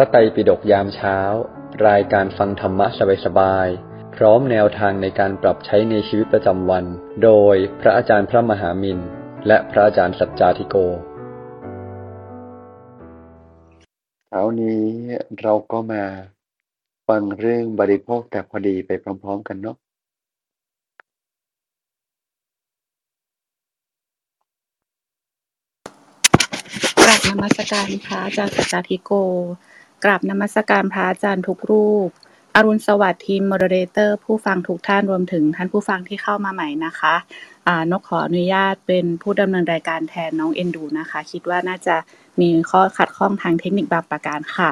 ระไตรปิฎกยามเช้า รายการฟังธรรมะสบายๆ พร้อมแนวทางในการปรับใช้ในชีวิตประจำวัน โดยพระอาจารย์พระมหามินและพระอาจารย์สัจจาธิโกเช้านี้เราก็มาฟังเรื่องบริโภคแต่พอดีไปพร้อม ๆ กันเนาะกราบนมัสการพระอาจารย์สัจจาธิโก กราบนมัสการพระอาจารย์ทุกรูป อรุณสวัสดิ์ทีม moderator ผู้ฟังทุกท่านรวมถึงท่านผู้ฟังที่เข้ามาใหม่นะคะอ่านก็ขออนุญาตเป็นผู้ดำเนินรายการแทนน้องเอ็นดูนะคะ คิดว่าน่าจะมีข้อขัดข้องทางเทคนิคบางประการค่ะ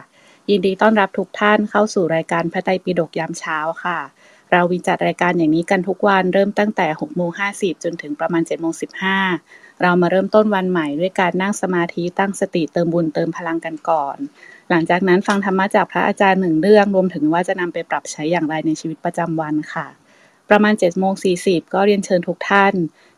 ยินดีต้อนรับทุกท่านเข้าสู่รายการพระไตรปิฎกยามเช้าค่ะ เราวิจัดรายการอย่างนี้กันทุกวันเริ่มตั้งแต่6โมง50 จนถึงประมาณ7โมง15 เรามาเริ่มต้นวันใหม่ด้วยการนั่งสมาธิตั้งสติเติมบุญเติมพลังกันก่อน หลังจากนั้นฟังธรรมะจากพระอาจารย์หนึ่งเรื่อง รวมถึงว่าจะนำไปปรับใช้อย่างไรในชีวิตประจำวันค่ะ ประมาณ7โมง40ก็เรียนเชิญทุกท่าน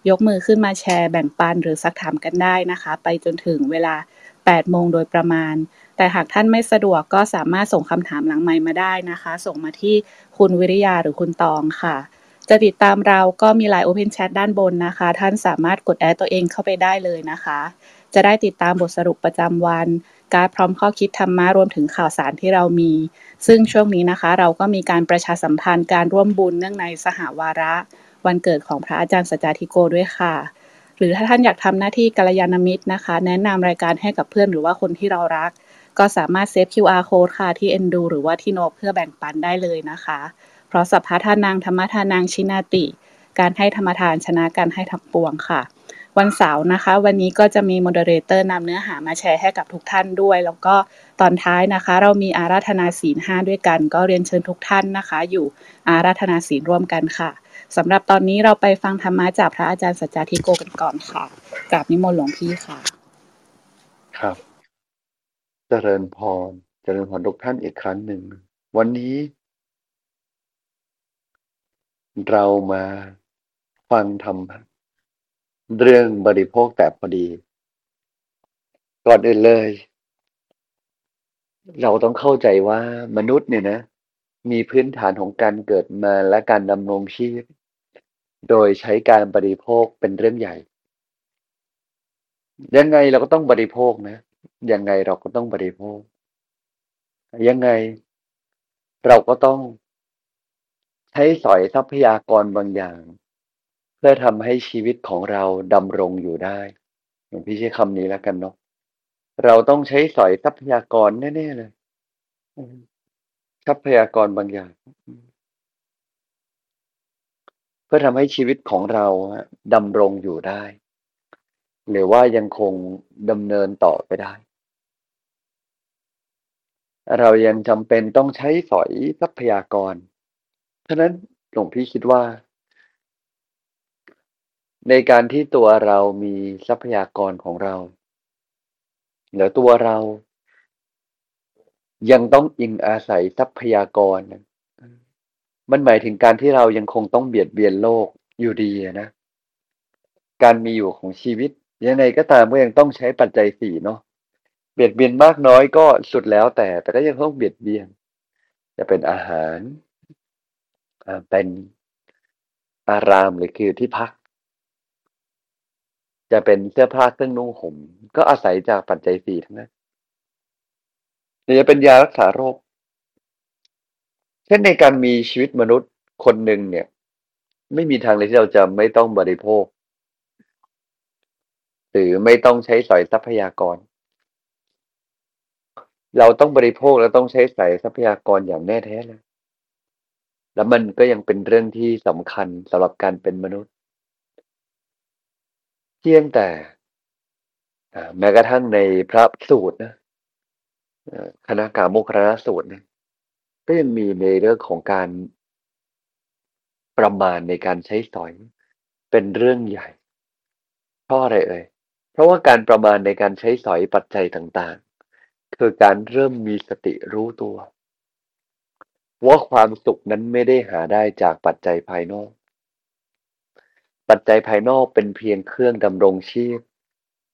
ยกมือขึ้นมาแชร์แบ่งปันหรือซักถามกันได้นะคะ ไปจนถึงเวลา8โมงโดยประมาณ แต่หากท่านไม่สะดวกก็สามารถส่งคำถามหลังไมค์มาได้นะคะ ส่งมาที่คุณวิริยาหรือคุณตองค่ะ จะติดตามเราก็มีไลน์ Open Chat ด้านบนนะคะ ท่านสามารถกดแอดตัวเองเข้าไปได้เลยนะคะ จะได้ติดตามบทสรุปประจำวัน การพร้อมข้อคิดธรรมะรวมถึงข่าวสารที่เรามี ซึ่งช่วงนี้นะคะ เราก็มีการประชาสัมพันธ์การร่วมบุญเนื่องในสหวาระ วันเกิดของพระอาจารย์สจาธิโกด้วยค่ะ หรือถ้าท่านอยากทำหน้าที่กัลยาณมิตรนะคะ แนะนำรายการให้กับเพื่อนหรือว่าคนที่เรารัก ก็สามารถ save QR code ค่ะที่ Endu หรือว่าที่โนเพื่อแบ่งปันได้เลยนะคะ เพราะสัพพะทานังธัมมะทานังชินาติ การให้ธรรมทานชนะการให้ทั้งปวงค่ะ วันเสาร์นะคะ วันนี้ก็จะมี moderator นำเนื้อหามาแชร์ให้กับทุกท่านด้วย แล้วก็ตอนท้ายนะคะ เรามีอาราธนาศีลห้าด้วยกัน ก็เรียนเชิญทุกท่านนะคะ อยู่อาราธนาศีลร่วมกันค่ะสำหรับตอนนี้เราไปฟังธรรมะจากพระอาจารย์สัจจาธิโกกันก่อนค่ะกราบนิมนต์หลวงพี่ค่ะ ครับ เจริญพร เจริญพรทุกท่านอีกครั้งหนึ่ง วันนี้ เรามาฟังธรรมเรื่องบริโภคแต่พอดี ก่อนอื่นเลย เราต้องเข้าใจว่ามนุษย์เนี่ยนะ มีพื้นฐานของการเกิดมาและการดำรงชีพ โดยใช้การบริโภคเป็นเรื่องใหญ่ ยังไงเราก็ต้องบริโภคนะ ยังไงเราก็ต้องบริโภค ยังไงเราก็ต้อง ใช้สอยทรัพยากรบางอย่าง เพื่อทำให้ชีวิตของเราดำรงอยู่ได้หลวงพี่ใช้คำนี้แล้วกันเนาะเราต้องใช้สอยทรัพยากรแน่ๆเลยทรัพยากรบางอย่าง เพื่อทำให้ชีวิตของเราดำรงอยู่ได้ หรือว่ายังคงดำเนินต่อไปได้ เรายังจำเป็นต้องใช้สอยทรัพยากร ฉะนั้นหลวงพี่คิดว่า ในการที่ตัวเรามีทรัพยากรของเราหรือตัวเรายังต้องอิงอาศัยทรัพยากร มันหมายถึงการที่เรายังคงต้องเบียดเบียนโลกอยู่ดีนะ การมีอยู่ของชีวิต ยังไงก็ตามก็ยังต้องใช้ปัจจัยสี่เนาะ เบียดเบียนมากน้อยก็สุดแล้วแต่ แต่ก็ยังต้องเบียดเบียน จะเป็นอาหาร เป็นอารามหรือคือที่พัก จะเป็นเสื้อผ้าเครื่องนุ่งห่มก็อาศัยจากปัจจัยสี่ทั้งนั้นจะเป็นยารักษาโรค เช่นในการมีชีวิตมนุษย์คนหนึ่งเนี่ย ไม่มีทางเลยที่เราจะไม่ต้องบริโภค หรือไม่ต้องใช้สอยทรัพยากร เราต้องบริโภคและต้องใช้สอยทรัพยากรอย่างแน่แท้เลย แล้วมันก็ยังเป็นเรื่องที่สำคัญสำหรับการเป็นมนุษย์ เพียงแต่แม้กระทั่งในพระสูตรนะคณะกาโมคณะสูตรเนี่ยก็ยังมีในเรื่องของการประมาณในการใช้สอยเป็นเรื่องใหญ่เพราะอะไรเอ่ยเพราะว่าการประมาณในการใช้สอยปัจจัยต่างๆ คือการเริ่มมีสติรู้ตัว ว่าความสุขนั้นไม่ได้หาได้จากปัจจัยภายนอก ปัจจัยภายนอกเป็นเพียงเครื่องดำรงชีพ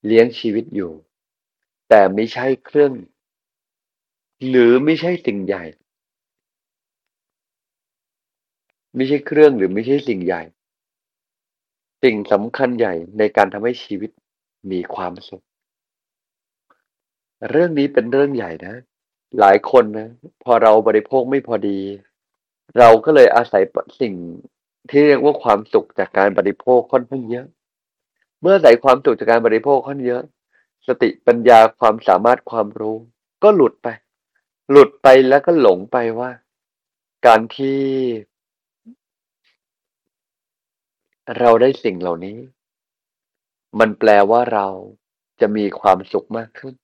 เลี้ยงชีวิตอยู่ แต่ไม่ใช่เครื่อง หรือไม่ใช่สิ่งใหญ่ ไม่ใช่เครื่องหรือไม่ใช่สิ่งใหญ่ สิ่งสำคัญใหญ่ในการทำให้ชีวิตมีความสุข เรื่องนี้เป็นเรื่องใหญ่นะ หลายคนนะพอเราบริโภคไม่พอดี เราก็เลยอาศัยสิ่งที่เรียกว่าความสุขจากการบริโภคค่อนข้างเยอะ เมื่ออาศัยความสุขจากการบริโภคค่อนเยอะ สติปัญญาความสามารถความรู้ ก็หลุดไป หลุดไปแล้วก็หลงไปว่า การที่ เราได้สิ่งเหล่านี้ มันแปลว่าเราจะมีความสุขมากขึ้น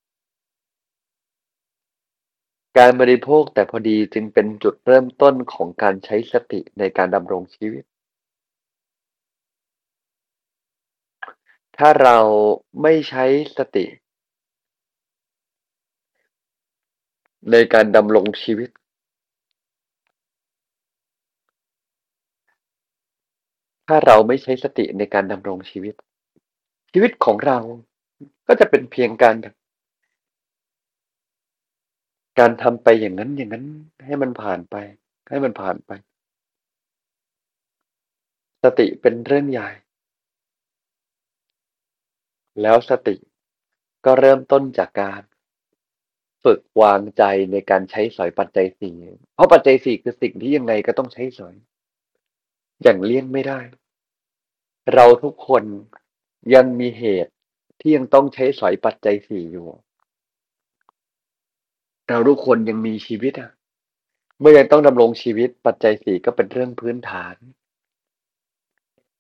การบริโภคแต่พอดีจึงเป็นจุดเริ่มต้นของการใช้สติในการดำรงชีวิต ถ้าเราไม่ใช้สติ ในการดำรงชีวิต ถ้าเราไม่ใช้สติในการดำรงชีวิต ชีวิตของเราก็จะเป็นเพียงการ การทำไปอย่างนั้นอย่างนั้นให้มันผ่านไป ให้มันผ่านไป สติเป็นเรื่องใหญ่ แล้วสติก็เริ่มต้นจากการฝึกวางใจในการใช้สอยปัจจัยสี่ เพราะปัจจัยสี่คือสิ่งที่ยังไงก็ต้องใช้สอย อย่างเลี่ยงไม่ได้ เราทุกคนยังมีเหตุที่ยังต้องใช้สอยปัจจัยสี่อยู่ เราทุกคนยังมีชีวิตอะ เมื่อยังต้องดำรงชีวิตปัจจัยสี่ก็เป็นเรื่องพื้นฐาน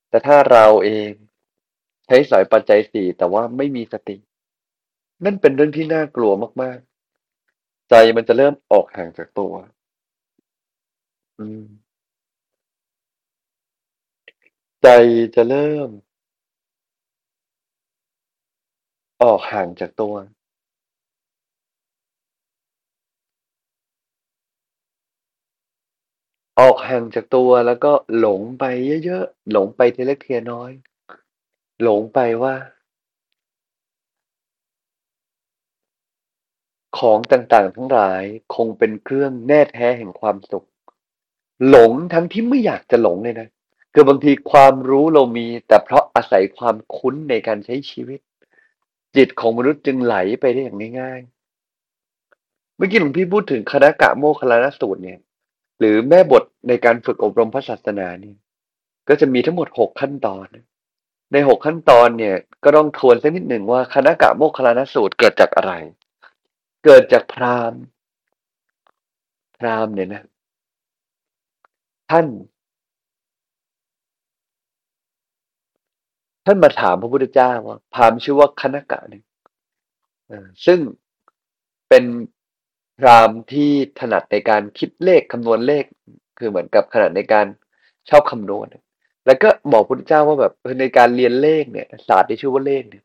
แต่ถ้าเราเองใช้สอยปัจจัยสี่แต่ว่าไม่มีสติ นั่นเป็นเรื่องที่น่ากลัวมาก ๆ ใจมันจะเริ่มออกห่างจากตัว อืม ใจจะเริ่ม ออกห่างจากตัว ออกห่างจากตัวแล้วก็หลงไปเยอะๆ หลงไปทีเล็กทีน้อย หลงไปว่า ของต่างๆ ทั้งหลายคงเป็นเครื่องแน่แท้แห่งความสุข หลงทั้งที่ไม่อยากจะหลงเลยนะคือบางทีความรู้เรามี แต่เพราะอาศัยความคุ้นในการใช้ชีวิต จิตของมนุษย์จึงไหลไปได้อย่างง่ายๆ เมื่อกี้หลวงพี่พูดถึงคณะกะโมคลานสูตรเนี่ย หรือแม่บทในการฝึกอบรมพระศาสนาเนี่ย ก็จะมีทั้งหมด6ขั้นตอน ใน6ขั้นตอนเนี่ย ก็ต้องทวนสักนิดหนึ่งว่าคณะกะโมคคลานสูตรเกิดจากอะไร เกิดจากพราหมณ์ พราหมณ์เนี่ยนะ ท่าน ท่านมาถามพระพุทธเจ้าว่าพราหมณ์ชื่อว่าคณะกะเนี่ยซึ่งเป็น พราหมณ์ที่ถนัดในการคิดเลขคำนวณเลข คือเหมือนกับถนัดในการชอบคำนวณ แล้วก็บอกพุทธเจ้าว่าแบบในการเรียนเลขเนี่ย ศาสตร์ที่ชื่อว่าเลขเนี่ย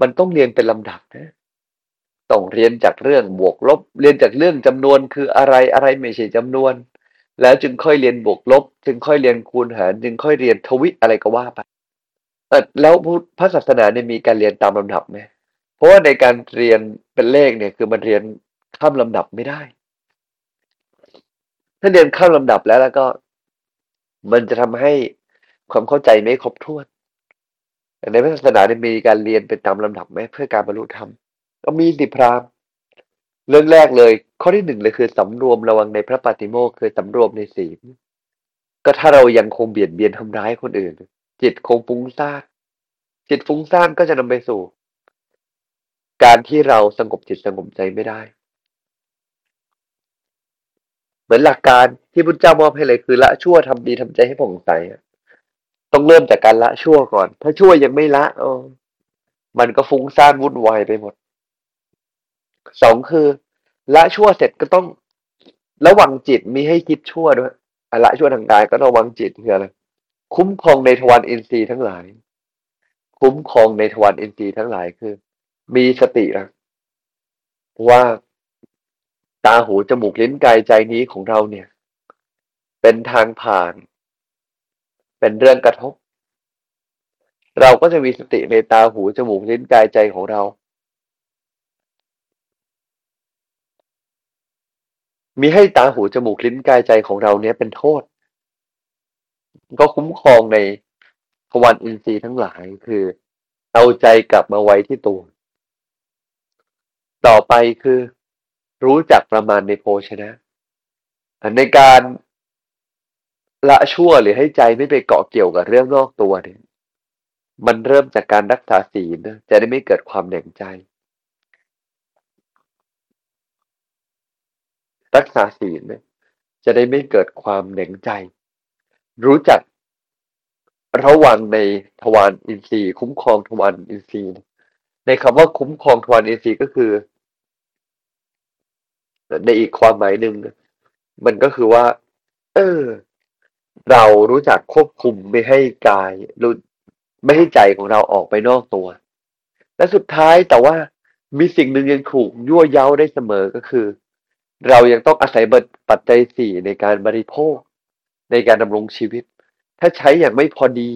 มันต้องเรียนเป็นลำดับนะต้องเรียนจากเรื่องบวกลบ เรียนจากเรื่องจำนวนคืออะไรอะไรไม่ใช่จำนวน แล้วจึงค่อยเรียนบวกลบ จึงค่อยเรียนคูณหาร จึงค่อยเรียนทวิอะไรก็ว่าไปแล้วพุทธพระศาสนาเนี่ยมีการเรียนตามลำดับไหม?เพราะว่าในการเรียนเป็นเลขเนี่ย คือมันเรียน ข้ามลำดับไม่ได้ ถ้าเรียนข้ามลำดับแล้วแล้วก็ มันจะทำให้ความเข้าใจไม่ครบถ้วน ในพระศาสนาเนี่ยมีการเรียนเป็นตามลำดับไหม?เพื่อการบรรลุธรรม ก็มีสิพราหมณ์เรื่องแรกเลย ข้อที่1เลยคือสำรวมระวังในพระปฏิโมกข์คือสำรวมในศีลก็ถ้าเรายังคงเบียดเบียนทำร้ายคนอื่น จิตคงฟุ้งซ่านจิตฟุ้งซ่านก็จะนำไปสู่ การที่เราสงบจิตสงบใจไม่ได้ เหมือนหลักการที่พุทธเจ้ามอบให้เลยคือละชั่วทำดีทำใจให้ผ่องใสต้องเริ่มจากการละชั่วก่อน ถ้าชั่วยังไม่ละออมันก็ฟุ้งซ่านวุ่นวายไปหมด2คือละชั่วเสร็จก็ต้อง ระวังจิตมิให้คิดชั่วด้วยอละชั่วทางกายก็ระวังจิตคืออะไรคุ้มครองในทวารอินทรีย์ทั้งหลาย คุ้มครองในทวารอินทรีย์ทั้งหลายคือ มีสตินะว่า ตาหูจมูกลิ้นกายใจนี้ของเราเนี่ย เป็นทางผ่าน เป็นเรื่องกระทบ เราก็จะมีสติในตาหูจมูกลิ้นกายใจของเรา มีให้ตาหูจมูกลิ้นกายใจของเราเนี้ยเป็นโทษ ก็คุ้มครองในทวารอินทรีย์ทั้งหลายคือเอาใจกลับมาไว้ที่ตัว ต่อไปคือ รู้จักประมาณในโภชนะในการละชั่วหรือให้ใจไม่ไปเกาะเกี่ยวกับเรื่องนอกตัวเนี่ย มันเริ่มจากการรักษาศีลนะจะได้ไม่เกิดความเหน่งใจ รักษาศีลนี่ยจะได้ไม่เกิดความเหน่งใจ รู้จักระวังในทวารอินทรีย์ คุ้มครองทวารอินทรีย์ ในคำว่าคุ้มครองทวารอินทรีย์ก็คือ ในอีกความหมายหนึ่งมันก็คือว่า เออ เรารู้จักควบคุมไม่ให้กายรู้ไม่ให้ใจของเราออกไปนอกตัว และสุดท้ายแต่ว่ามีสิ่งหนึ่งยังถูกยั่วเย้าได้เสมอก็คือ เรายังต้องอาศัยปัจจัยสี่ในการบริโภค ในการดำรงชีวิต ถ้าใช้อย่างไม่พอดี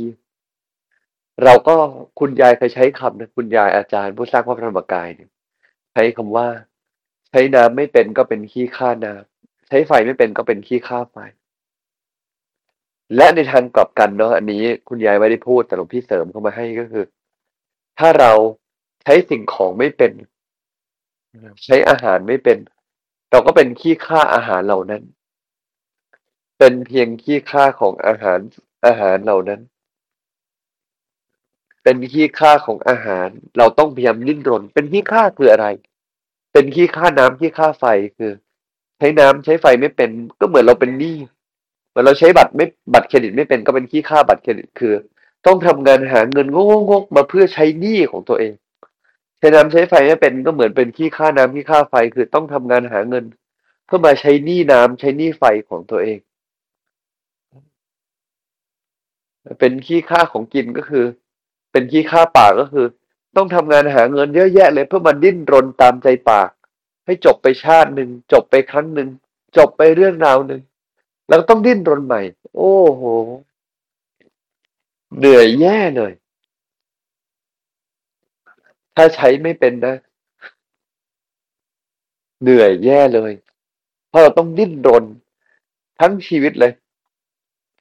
เราก็คุณยายเคยใช้คำนะคุณยายอาจารย์ผู้สร้างพระธรรมกายเนี่ยใช้คำว่า ใช้น้ำไม่เป็นก็เป็นขี้ข้าน้ำใช้ไฟไม่เป็นก็เป็นขี้ข้าไฟ และในทางกลับกันเนาะอันนี้คุณยายไม่ได้พูดแต่หลวงพี่เสริมเข้ามาให้ก็คือ ถ้าเราใช้สิ่งของไม่เป็น ใช้อาหารไม่เป็น เราก็เป็นขี้ข้าอาหารเหล่านั้น เป็นเพียงขี้ข้าของอาหารอาหารเหล่านั้น เป็นขี้ข้าของอาหาร เราต้องพยายามดิ้นรน เป็นขี้ข้าคืออะไร เป็นขี้ข้าน้ำขี้ข้าไฟคือ ใช้น้ำใช้ไฟไม่เป็น ก็เหมือนเราเป็นหนี้เหมือนเราใช้บัตรไม่บัตรเครดิตไม่เป็นก็เป็นขี้ข้าบัตรเครดิตคือ ต้องทำงานหาเงินงกๆมาเพื่อใช้หนี้ของตัวเอง ใช้น้ำใช้ไฟไม่เป็นก็เหมือนเป็นขี้ข้าน้ำขี้ข้าไฟคือต้องทำงานหาเงิน เพื่อมาใช้หนี้น้ำใช้หนี้ไฟของตัวเอง เป็นขี้ข้าของกินก็คือ เป็นขี้ข้าปากก็คือ ต้องทำงานหาเงินเยอะแยะเลยเพื่อมาดิ้นรนตามใจปาก ให้จบไปชาติหนึ่งจบไปครั้งหนึ่งจบไปเรื่องราวหนึ่งแล้วต้องดิ้นรนใหม่ โอ้โหเหนื่อยแย่เลย ถ้าใช้ไม่เป็นนะ เหนื่อยแย่เลย เพราะเราต้องดิ้นรน ทั้งชีวิตเลย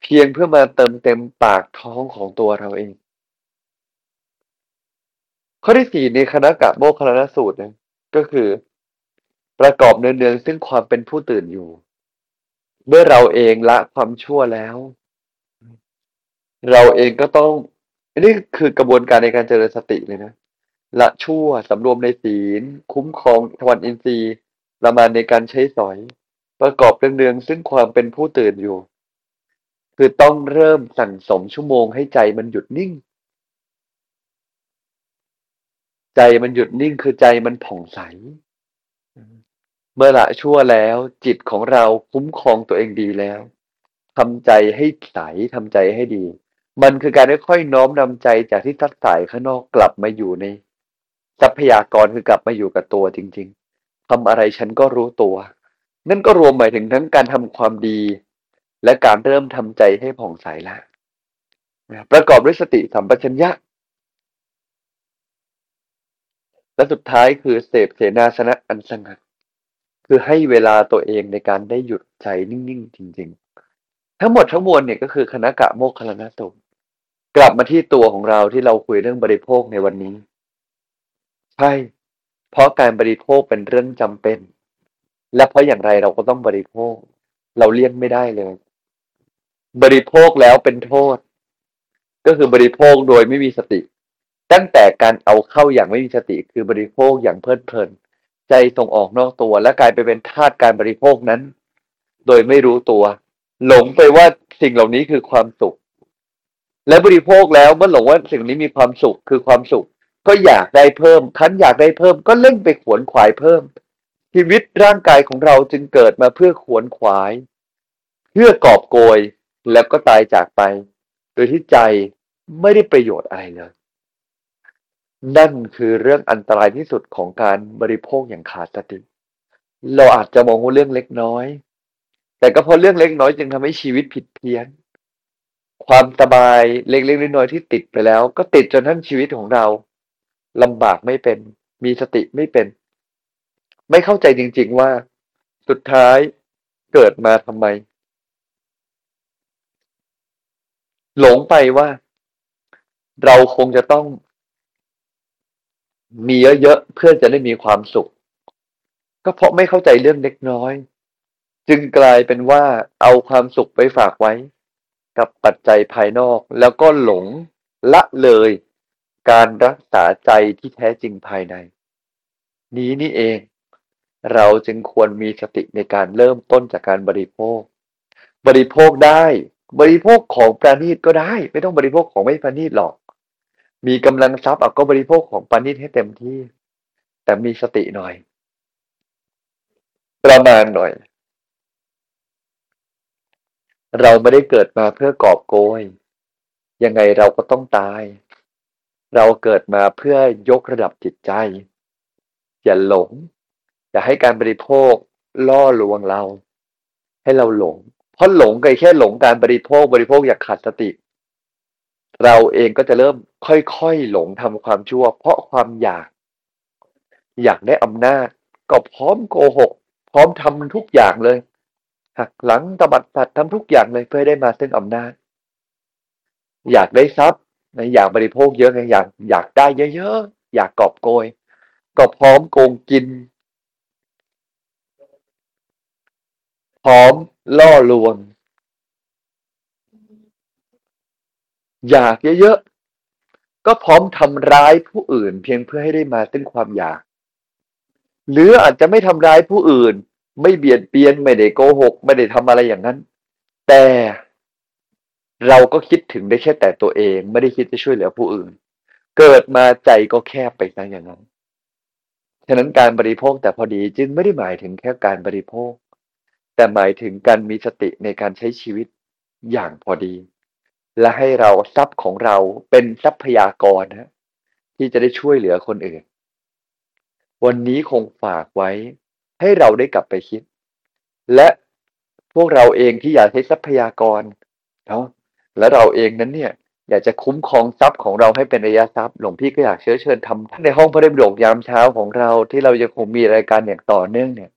เพียงเพื่อมาเติมเต็มปากท้องของตัวเราเอง ข้อที่สี่ในคณะกะโมคคลนสูตรนะก็คือ ประกอบเนืองๆซึ่งความเป็นผู้ตื่นอยู่ เมื่อเราเองละความชั่วแล้ว เราเองก็ต้องนี่คือกระบวนการในการเจริญสติเลยนะละชั่วสำรวมในศีล คุ้มครองทวารอินทรีย์ละมานในการใช้สอย ประกอบเนืองๆซึ่งความเป็นผู้ตื่นอยู่ คือต้องเริ่มสั่งสมชั่วโมงให้ใจมันหยุดนิ่ง ใจมันหยุดนิ่งคือใจมันผ่องใส เมื่อละชั่วแล้วจิตของเราคุ้มครองตัวเองดีแล้วทำใจให้ใสทำใจให้ดี มันคือการค่อยๆน้อมนำใจจากที่ทัดสายข้างนอกกลับมาอยู่ใน ทรัพยากรคือกลับมาอยู่กับตัวจริง ๆทำอะไรฉันก็รู้ตัว นั่นก็รวมหมายถึงทั้งการทำความดี และการเริ่มทำใจให้ผ่องใสแล้วประกอบด้วยสติสัมปชัญญะ และสุดท้ายคือเสพเสนาสนะอันสงัด คือให้เวลาตัวเองในการได้หยุดใจนิ่งๆ จริง ๆ ทั้งหมดทั้งมวลเนี่ยก็คือคณะกะโมกขลานะตุกลับมาที่ตัวของเราที่เราคุยเรื่องบริโภคในวันนี้ ใช่ เพราะการบริโภคเป็นเรื่องจำเป็น และเพราะอย่างไรเราก็ต้องบริโภค เราเลี่ยงไม่ได้เลย บริโภคแล้วเป็นโทษ ก็คือบริโภคโดยไม่มีสติ ตั้งแต่การเอาเข้าอย่างไม่มีสติคือบริโภคอย่างเพลิดเพลิน ใจส่งออกนอกตัว และกลายไปเป็นทาสการบริโภคนั้น โดยไม่รู้ตัว หลงไปว่าสิ่งเหล่านี้คือความสุข และบริโภคแล้วเมื่อหลงว่าสิ่งนี้มีความสุขคือความสุข ก็อยากได้เพิ่มคันอยากได้เพิ่ม ก็เล่นไปขวนขวายเพิ่ม ชีวิตร่างกายของเราจึงเกิดมาเพื่อขวนขวาย เพื่อกอบโกยแล้วก็ตายจากไป โดยที่ใจไม่ได้ประโยชน์อะไรเลย นั่นคือเรื่องอันตรายที่สุดของการบริโภคอย่างขาดสติ เราอาจจะมองว่าเรื่องเล็กน้อย แต่ก็เพราะเรื่องเล็กน้อยจึงทำให้ชีวิตผิดเพี้ยน ความสบายเล็กๆน้อยๆที่ติดไปแล้ว ก็ติดจนทั้งชีวิตของเราลำบากไม่เป็น มีสติไม่เป็น ไม่เข้าใจจริง ๆว่า สุดท้ายเกิดมาทำไม หลงไปว่า เราคงจะต้อง มีเยอะๆเพื่อจะได้มีความสุข ก็เพราะไม่เข้าใจเรื่องเล็กน้อย จึงกลายเป็นว่าเอาความสุขไปฝากไว้ กับปัจจัยภายนอก แล้วก็หลงละเลย การรักษาใจที่แท้จริงภายใน นี้นี่เอง เราจึงควรมีสติในการเริ่มต้นจากการบริโภค บริโภคได้ บริโภคของประณีตก็ได้ ไม่ต้องบริโภคของไม่ประณีตหรอก มีกำลังทรัพย์เอาก็บริโภคของประณีตให้เต็มที่ แต่มีสติหน่อย ประมาณหน่อย เราไม่ได้เกิดมาเพื่อกอบโกย ยังไงเราก็ต้องตาย เราเกิดมาเพื่อยกระดับจิตใจ อย่าหลง อย่าให้การบริโภคล่อลวงเรา ให้เราหลง เพราะหลงก็แค่หลงการบริโภคบริโภคอยากขาดสติ เราเองก็จะเริ่มค่อยๆหลงทำความชั่ว เพราะความอยาก อยากได้อำนาจ ก็พร้อมโกหก พร้อมทำทุกอย่างเลย หักหลังตบัดสัตว์ทำทุกอย่างเลยเพื่อได้มาซึ่งอำนาจ อยากได้ทรัพย์นอยากบริโภคเยอะไงอยากอยากได้เยอะๆอยากกอบโกย ก็พร้อมโกงกิน พร้อมล่อลวง อยากเยอะๆ ก็พร้อมทำร้ายผู้อื่น เพียงเพื่อให้ได้มาซึ่งความอยาก หรืออาจจะไม่ทำร้ายผู้อื่น ไม่เบียดเบียนไม่ได้โกหก ไม่ได้ทำอะไรอย่างนั้น แต่เราก็คิดถึงได้แค่แต่ตัวเอง ไม่ได้คิดจะช่วยเหลือผู้อื่น เกิดมาใจก็แคบไปซะอย่างนั้นฉะนั้นการบริโภคแต่พอดีจึงไม่ได้หมายถึงแค่การบริโภค แต่หมายถึงการมีสติในการใช้ชีวิตอย่างพอดี และให้เราทรัพย์ของเราเป็นทรัพยากรนะที่จะได้ช่วยเหลือคนอื่น วันนี้คงฝากไว้ ให้เราได้กลับไปคิด และพวกเราเองที่อยากใช้ทรัพยากรเนาะและเราเองนั้นเนี่ย อยากจะคุ้มครองทรัพย์ของเราให้เป็นระยะทรัพย์หลวงพี่ก็อยากเชื้อเชิญทำในห้องพระเดชโดกยามเช้าของเราที่เรายังคงมีรายการอย่างต่อเนื่องเนี่ย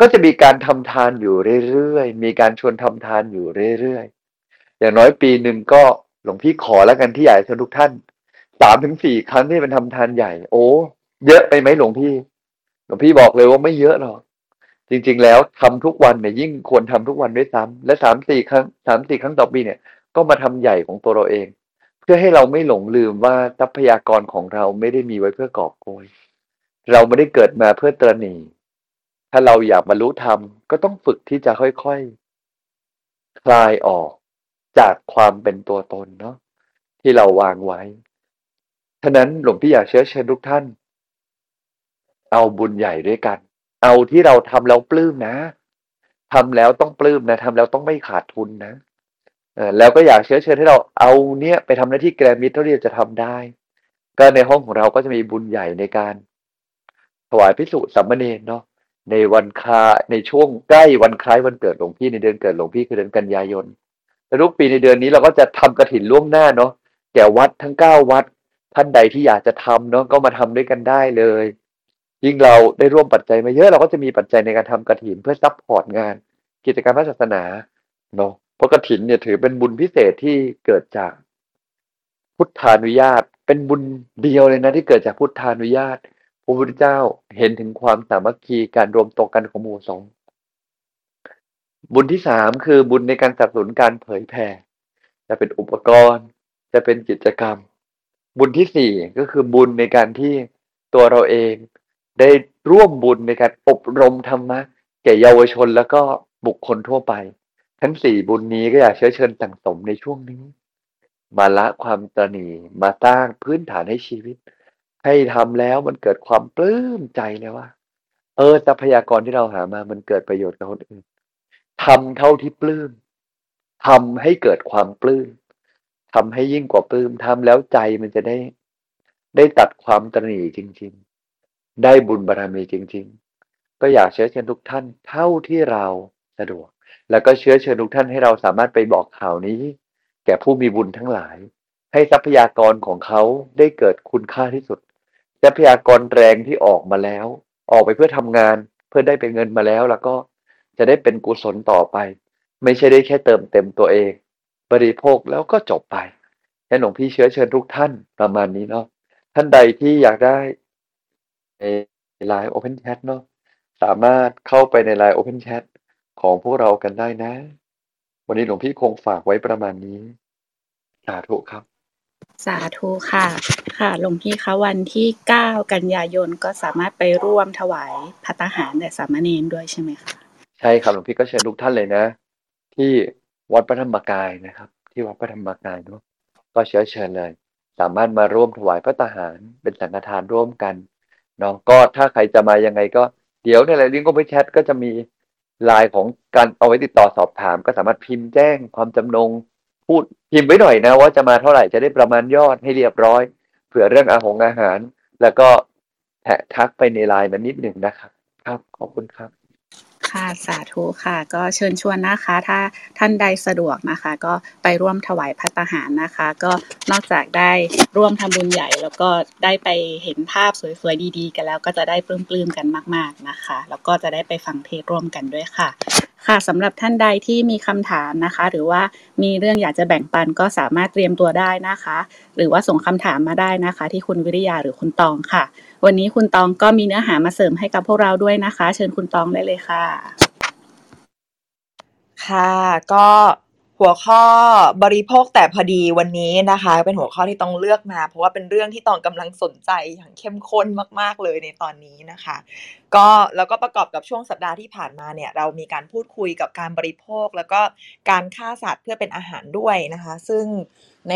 ก็จะมีการทำทานอยู่เรื่อยๆมีการชวนทำทานอยู่เรื่อยๆ อย่างน้อยปีหนึ่งก็หลวงพี่ขอแล้วกันที่อยากให้ทุกท่านสามถึงสี่ครั้งที่เป็นทำทานใหญ่ โอ้เยอะไปไหมหลวงพี่ หลวงพี่บอกเลยว่าไม่เยอะหรอกจริง ๆ แล้วทำทุกวันเนี่ยยิ่งควรทำทุกวันด้วยซ้ำและสามสี่ครั้งสามสี่ครั้งต่อปีเนี่ย ก็มาทำใหญ่ของตัวเราเอง เพื่อให้เราไม่หลงลืมว่าทรัพยากรของเราไม่ได้มีไว้เพื่อกอบโกยเราไม่ได้เกิดมาเพื่อตรณีถ้าเราอยากบรรลุธรรมก็ต้องฝึกที่จะค่อยๆคลายออก จากความเป็นตัวตนเนาะที่เราวางไว้ฉะนั้นหลวงพี่อยากเชื้อเชิญทุกท่าน เอาบุญใหญ่ด้วยกัน เอาที่เราทำแล้วปลื้มนะทำแล้วต้องปลื้มนะทำแล้วต้องไม่ขาดทุนนะแล้วก็อยากเชื้อเชิญให้เราเอาเนี้ยไปทำหน้าที่แกรมิตรเท่าที่จะทำได้ ก็ในห้องของเราก็จะมีบุญใหญ่ในการ ถวายภิกษุสามเณรเนาะในวันคาในช่วงใกล้วันคล้ายวันเกิดหลวงพี่ในเดือนเกิดหลวงพี่คือเดือนกันยายน และทุกปีในเดือนนี้เราก็จะทำกระถินล่วงหน้าเนาะแก่วัดทั้งเก้าวัด ท่านใดที่อยากจะทำเนาะก็มาทำด้วยกันได้เลย ยิ่งเราได้ร่วมปัจจัยมาเยอะเราก็จะมีปัจจัยในการทำกฐินเพื่อ support งาน กิจกรรมพระศาสนาเนาะเพราะกระถินเนี่ยถือเป็นบุญพิเศษที่เกิดจาก พุทธานุญาต เป็นบุญเดียวเลยนะที่เกิดจากพุทธานุญาตพระพุทธเจ้าเห็นถึงความสามัคคีการรวมตัวกันของหมู่สงฆ์ บุญที่สามคือบุญในการสนับสนุนการเผยแผ่จะเป็นอุปกรณ์ จะเป็นกิจกรรม บุญที่สี่ก็คือบุญในการที่ตัวเราเอง ได้ร่วมบุญในการอบรมธรรมะแก่เยาวชนแล้วก็บุคคลทั่วไป ทั้งสี่บุญนี้ก็อยากเชื้อเชิญสั่งสมในช่วงนี้ มาละความตนีมาสร้างพื้นฐานให้ชีวิต ให้ทำแล้วมันเกิดความปลื้มใจเลยว่า เออทรัพยากรที่เราหามามันเกิดประโยชน์กับคนอื่น ทำเท่าที่ปลื้มทำให้เกิดความปลื้มทำให้ยิ่งกว่าปลื้มทำแล้วใจมันจะได้ ได้ตัดความตระหนี่จริง ๆ ได้บุญบารมีจริง ๆ ก็อยากเชื้อเชิญทุกท่านเท่าที่เราสะดวก แล้วก็เชื้อเชิญทุกท่านให้เราสามารถไปบอกข่าวนี้ แก่ผู้มีบุญทั้งหลาย ให้ทรัพยากรของเขาได้เกิดคุณค่าที่สุด ทรัพยากรแรงที่ออกมาแล้ว ออกไปเพื่อทำงาน เพื่อได้เป็นเงินมาแล้วแล้วก็ จะได้เป็นกุศลต่อไป ไม่ใช่ได้แค่เติมเต็มตัวเอง บริโภคแล้วก็จบไปให้หลวงพี่เชื้อเชิญทุกท่านประมาณนี้เนาะท่านใดที่อยากได้ในไลน์ Open Chat เนาะสามารถเข้าไปในไลน์ Open Chat ของพวกเรากันได้นะ วันนี้หลวงพี่คงฝากไว้ประมาณนี้ สาธุครับ สาธุค่ะ ค่ะหลวงพี่คะวันที่ 9 กันยายนก็สามารถไปร่วมถวายพัตาหารแด่สามเณรด้วยใช่ไหมคะ ใช่ครับหลวงพี่ก็เชิญทุกท่านเลยนะ ที่วัดพระธรรมกายนะครับ ที่วัดพระธรรมกายเนาะก็เชื้อเชิญเลย สามารถมาร่วมถวายพระตาหารเป็นสังฆทานร่วมกันเนาะก็ถ้าใครจะมายังไงก็เดี๋ยวในไลน์ลิงก์ก็ไปแชทก็จะมีไลน์ของการเอาไว้ติดต่อสอบถาม ก็สามารถพิมพ์แจ้งความจำนงพูดพิมพ์ไว้หน่อยนะ ว่าจะมาเท่าไหร่จะได้ประมาณยอดให้เรียบร้อยเผื่อเรื่องอาหงอาหาร แล้วก็แท็กทักไปในไลน์มานิดหนึ่งนะครับ ครับขอบคุณครับ ค่ะสาธุค่ะ ก็เชิญชวนนะคะ ถ้าท่านใดสะดวกนะคะ ก็ไปร่วมถวายพัตตาหารนะคะ ก็นอกจากได้ร่วมทำบุญใหญ่ แล้วก็ได้ไปเห็นภาพสวยๆดีๆ กันแล้วก็จะได้ปลื้มๆกันมาก ๆนะคะ แล้วก็จะได้ไปฟังเทศร่วมกันด้วยค่ะ ค่ะสำหรับท่านใดที่มีคำถามนะคะ หรือว่ามีเรื่องอยากจะแบ่งปันก็สามารถเตรียมตัวได้นะคะ หรือว่าส่งคำถามมาได้นะคะ ที่คุณวิริยาหรือคุณตองค่ะ วันนี้คุณตองก็มีเนื้อหามาเสริมให้กับพวกเราด้วยนะคะ เชิญคุณตองได้เลยค่ะ ค่ะ ก็ หัวข้อบริโภคแต่พอดีวันนี้นะคะ เป็นหัวข้อที่ต้องเลือกมา เพราะว่าเป็นเรื่องที่ตองกำลังสนใจอย่างเข้มข้นมาก ๆ เลยในตอนนี้นะคะ ก็แล้วก็ประกอบกับช่วงสัปดาห์ที่ผ่านมาเนี่ยเรามีการพูดคุยกับการบริโภค แล้วก็การฆ่าสัตว์เพื่อเป็นอาหารด้วยนะคะ ซึ่งใน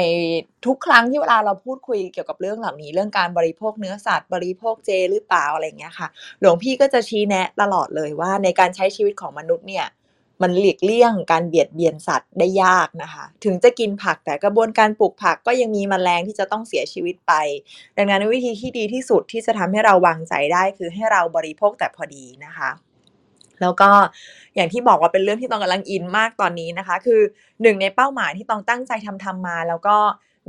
ทุกครั้งที่เวลาเราพูดคุยเกี่ยวกับเรื่องเหล่านี้ เรื่องการบริโภคเนื้อสัตว์ บริโภคเจหรือเปล่าอะไรเงี้ยค่ะ หลวงพี่ก็จะชี้แนะตลอดเลยว่าในการใช้ชีวิตของมนุษย์เนี่ย มันหลีกเลี่ยงการเบียดเบียนสัตว์ได้ยากนะคะ ถึงจะกินผักแต่กระบวนการปลูกผักก็ยังมีแมลงที่จะต้องเสียชีวิตไป ดังนั้นวิธีที่ดีที่สุดที่จะทำให้เราวางใจได้คือให้เราบริโภคแต่พอดีนะคะ แล้วก็อย่างที่บอกว่าเป็นเรื่องที่ตองกำลังอินมากตอนนี้นะคะ คือหนึ่งในเป้าหมายที่ตองตั้งใจทำทำมาแล้วก็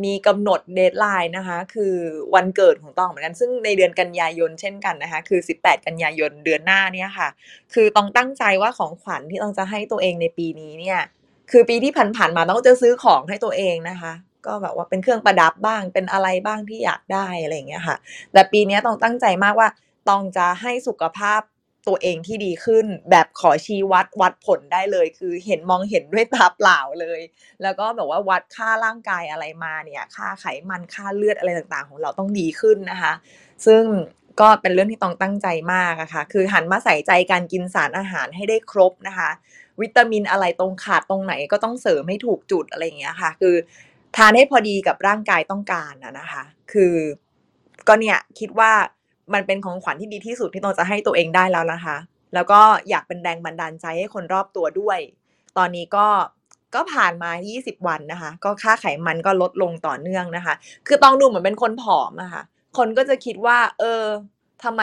มีกำหนดเดทไลน์นะคะ คือวันเกิดของตองเหมือนกัน ซึ่งในเดือนกันยายนเช่นกันนะคะ คือ 18 กันยายนเดือนหน้าเนี่ยค่ะ คือตองตั้งใจว่าของขวัญที่ตองจะให้ตัวเองในปีนี้เนี่ย คือปีที่ผ่านๆมาต้องจะซื้อของให้ตัวเองนะคะ ก็แบบว่าเป็นเครื่องประดับบ้าง เป็นอะไรบ้างที่อยากได้อะไรอย่างเงี้ยค่ะ แต่ปีนี้ต้องตั้งใจมากว่าตองจะให้สุขภาพ ตัวเองที่ดีขึ้น แบบขอชี้วัดวัดผลได้เลย คือเห็นมองเห็นด้วยตาเปล่าเลย แล้วก็แบบว่าวัดค่าร่างกายอะไรมาเนี่ย ค่าไขมันค่าเลือดอะไรต่างๆ ของเราต้องดีขึ้นนะคะ ซึ่งก็เป็นเรื่องที่ต้องตั้งใจมากอะค่ะ คือหันมาใส่ใจการกินสารอาหารให้ได้ครบนะคะ วิตามินอะไรตรงขาดตรงไหนก็ต้องเสริมให้ถูกจุดอะไรอย่างเงี้ยค่ะ คือทานให้พอดีกับร่างกายต้องการอะนะคะ คือก็เนี่ยคิดว่า มันเป็นของขวัญที่ดีที่สุดที่ตองจะให้ตัวเองได้แล้วนะคะ แล้วก็อยากเป็นแรงบันดาลใจให้คนรอบตัวด้วย ตอนนี้ก็ก็ผ่านมา 20 วันนะคะ ก็ค่าไขมันก็ลดลงต่อเนื่องนะคะ คือตองดูเหมือนเป็นคนผอมอะค่ะคนก็จะคิดว่า เออทำไม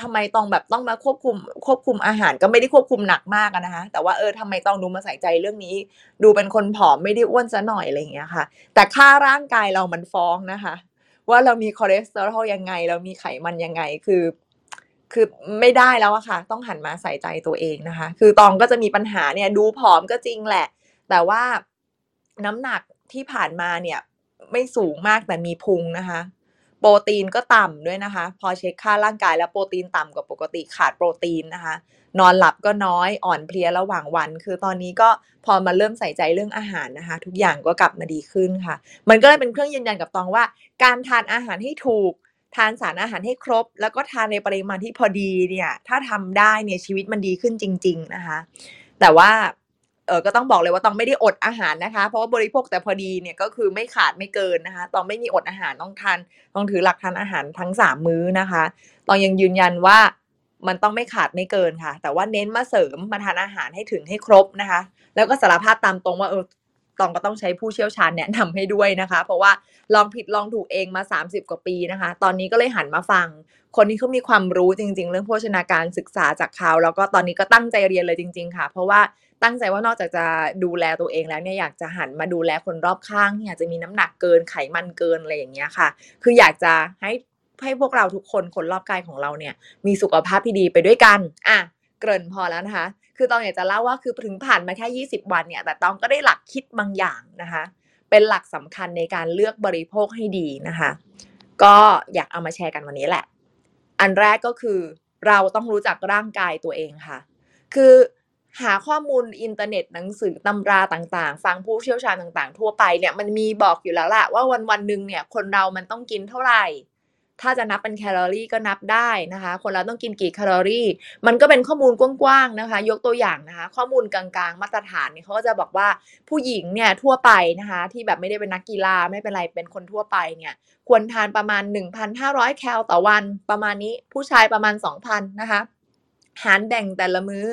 ทำไมตองแบบต้องมาควบคุมควบคุมอาหารก็ไม่ได้ควบคุมหนักมากนะคะ แต่ว่าเออทำไมตองดูมาใส่ใจเรื่องนี้ ดูเป็นคนผอมไม่ได้อ้วนซะหน่อยอะไรอย่างเงี้ยค่ะ แต่ค่าร่างกายเรามันฟ้องนะคะ ว่าเรามีคอเลสเตอรอลยังไง เรามีไขมันยังไงคือคือไม่ได้แล้วอะค่ะ ต้องหันมาใส่ใจตัวเองนะคะ คือตองก็จะมีปัญหาเนี่ยดูผอมก็จริงแหละ แต่ว่าน้ำหนักที่ผ่านมาเนี่ยไม่สูงมากแต่มีพุงนะคะ โปรตีนก็ต่ำด้วยนะคะ พอเช็คค่าร่างกายแล้วโปรตีนต่ำกว่าปกติขาดโปรตีนนะคะ นอนหลับก็น้อยอ่อนเพลียระหว่างวัน คือตอนนี้ก็พอมาเริ่มใส่ใจเรื่องอาหารนะคะ ทุกอย่างก็กลับมาดีขึ้นค่ะ มันก็เลยเป็นเครื่องยืนยันกับตองว่า การทานอาหารให้ถูก ทานสารอาหารให้ครบ แล้วก็ทานในปริมาณที่พอดีเนี่ย ถ้าทำได้เนี่ยชีวิตมันดีขึ้นจริง ๆนะคะ แต่ว่า เออก็ต้องบอกเลยว่าตองไม่ได้อดอาหารนะคะ เพราะว่าบริโภคแต่พอดีเนี่ยก็คือไม่ขาดไม่เกินนะคะตองไม่มีอดอาหารต้องทานต้องถือหลักทานอาหารทั้งสามมื้อนะคะตองยังยืนยันว่ามันต้องไม่ขาดไม่เกินค่ะ แต่ว่าเน้นมาเสริมมาทานอาหารให้ถึงให้ครบนะคะ แล้วก็สารภาพตามตรงว่าเออ ตองก็ต้องใช้ผู้เชี่ยวชาญแนะนำให้ด้วยนะคะ เพราะว่าลองผิดลองถูกเองมา 30 กว่าปีนะคะ ตอนนี้ก็เลยหันมาฟัง คนที่เขามีความรู้จริง ๆ เรื่องโภชนาการศึกษาจากเขาแล้วก็ตอนนี้ก็ตั้งใจเรียนเลยจริง ๆ ค่ะ เพราะว่าตั้งใจว่านอกจากจะดูแลตัวเองแล้วเนี่ยอยากจะหันมาดูแลคนรอบข้างที่อาจจะมีน้ำหนักเกินไขมันเกินอะไรอย่างเงี้ยค่ะ คืออยากจะให้ให้พวกเราทุกคนคนรอบกายของเราเนี่ย มีสุขภาพที่ดีไปด้วยกัน อะ เกริ่นพอแล้วนะคะ คือตองอยากจะเล่าว่าคือถึงผ่านมาแค่ 20 วันเนี่ยแต่ตองก็ได้หลักคิดบางอย่างนะคะ เป็นหลักสำคัญในการเลือกบริโภคให้ดีนะคะ ก็อยากเอามาแชร์กันวันนี้แหละ อันแรกก็คือเราต้องรู้จักร่างกายตัวเองค่ะ คือหาข้อมูลอินเทอร์เน็ตหนังสือตำราต่างๆ ฟังผู้เชี่ยวชาญต่างๆ ทั่วไปเนี่ยมันมีบอกอยู่แล้วล่ะว่าวันวันหนึ่งเนี่ยคนเรามันต้องกินเท่าไหร่ ถ้าจะนับเป็นแคลอรี่ก็นับได้นะคะ คนเราต้องกินกี่แคลอรี่ มันก็เป็นข้อมูลกว้างๆนะคะ ยกตัวอย่างนะคะ ข้อมูลกลางๆ มาตรฐานเนี่ยเขาก็จะบอกว่าผู้หญิงเนี่ยทั่วไปนะคะ ที่แบบไม่ได้เป็นนักกีฬาไม่เป็นไรเป็นคนทั่วไปเนี่ยควรทานประมาณ 1,500 แคลต่อวันประมาณนี้ผู้ชายประมาณ 2,000 นะคะ หารแบ่งแต่ละมื้อ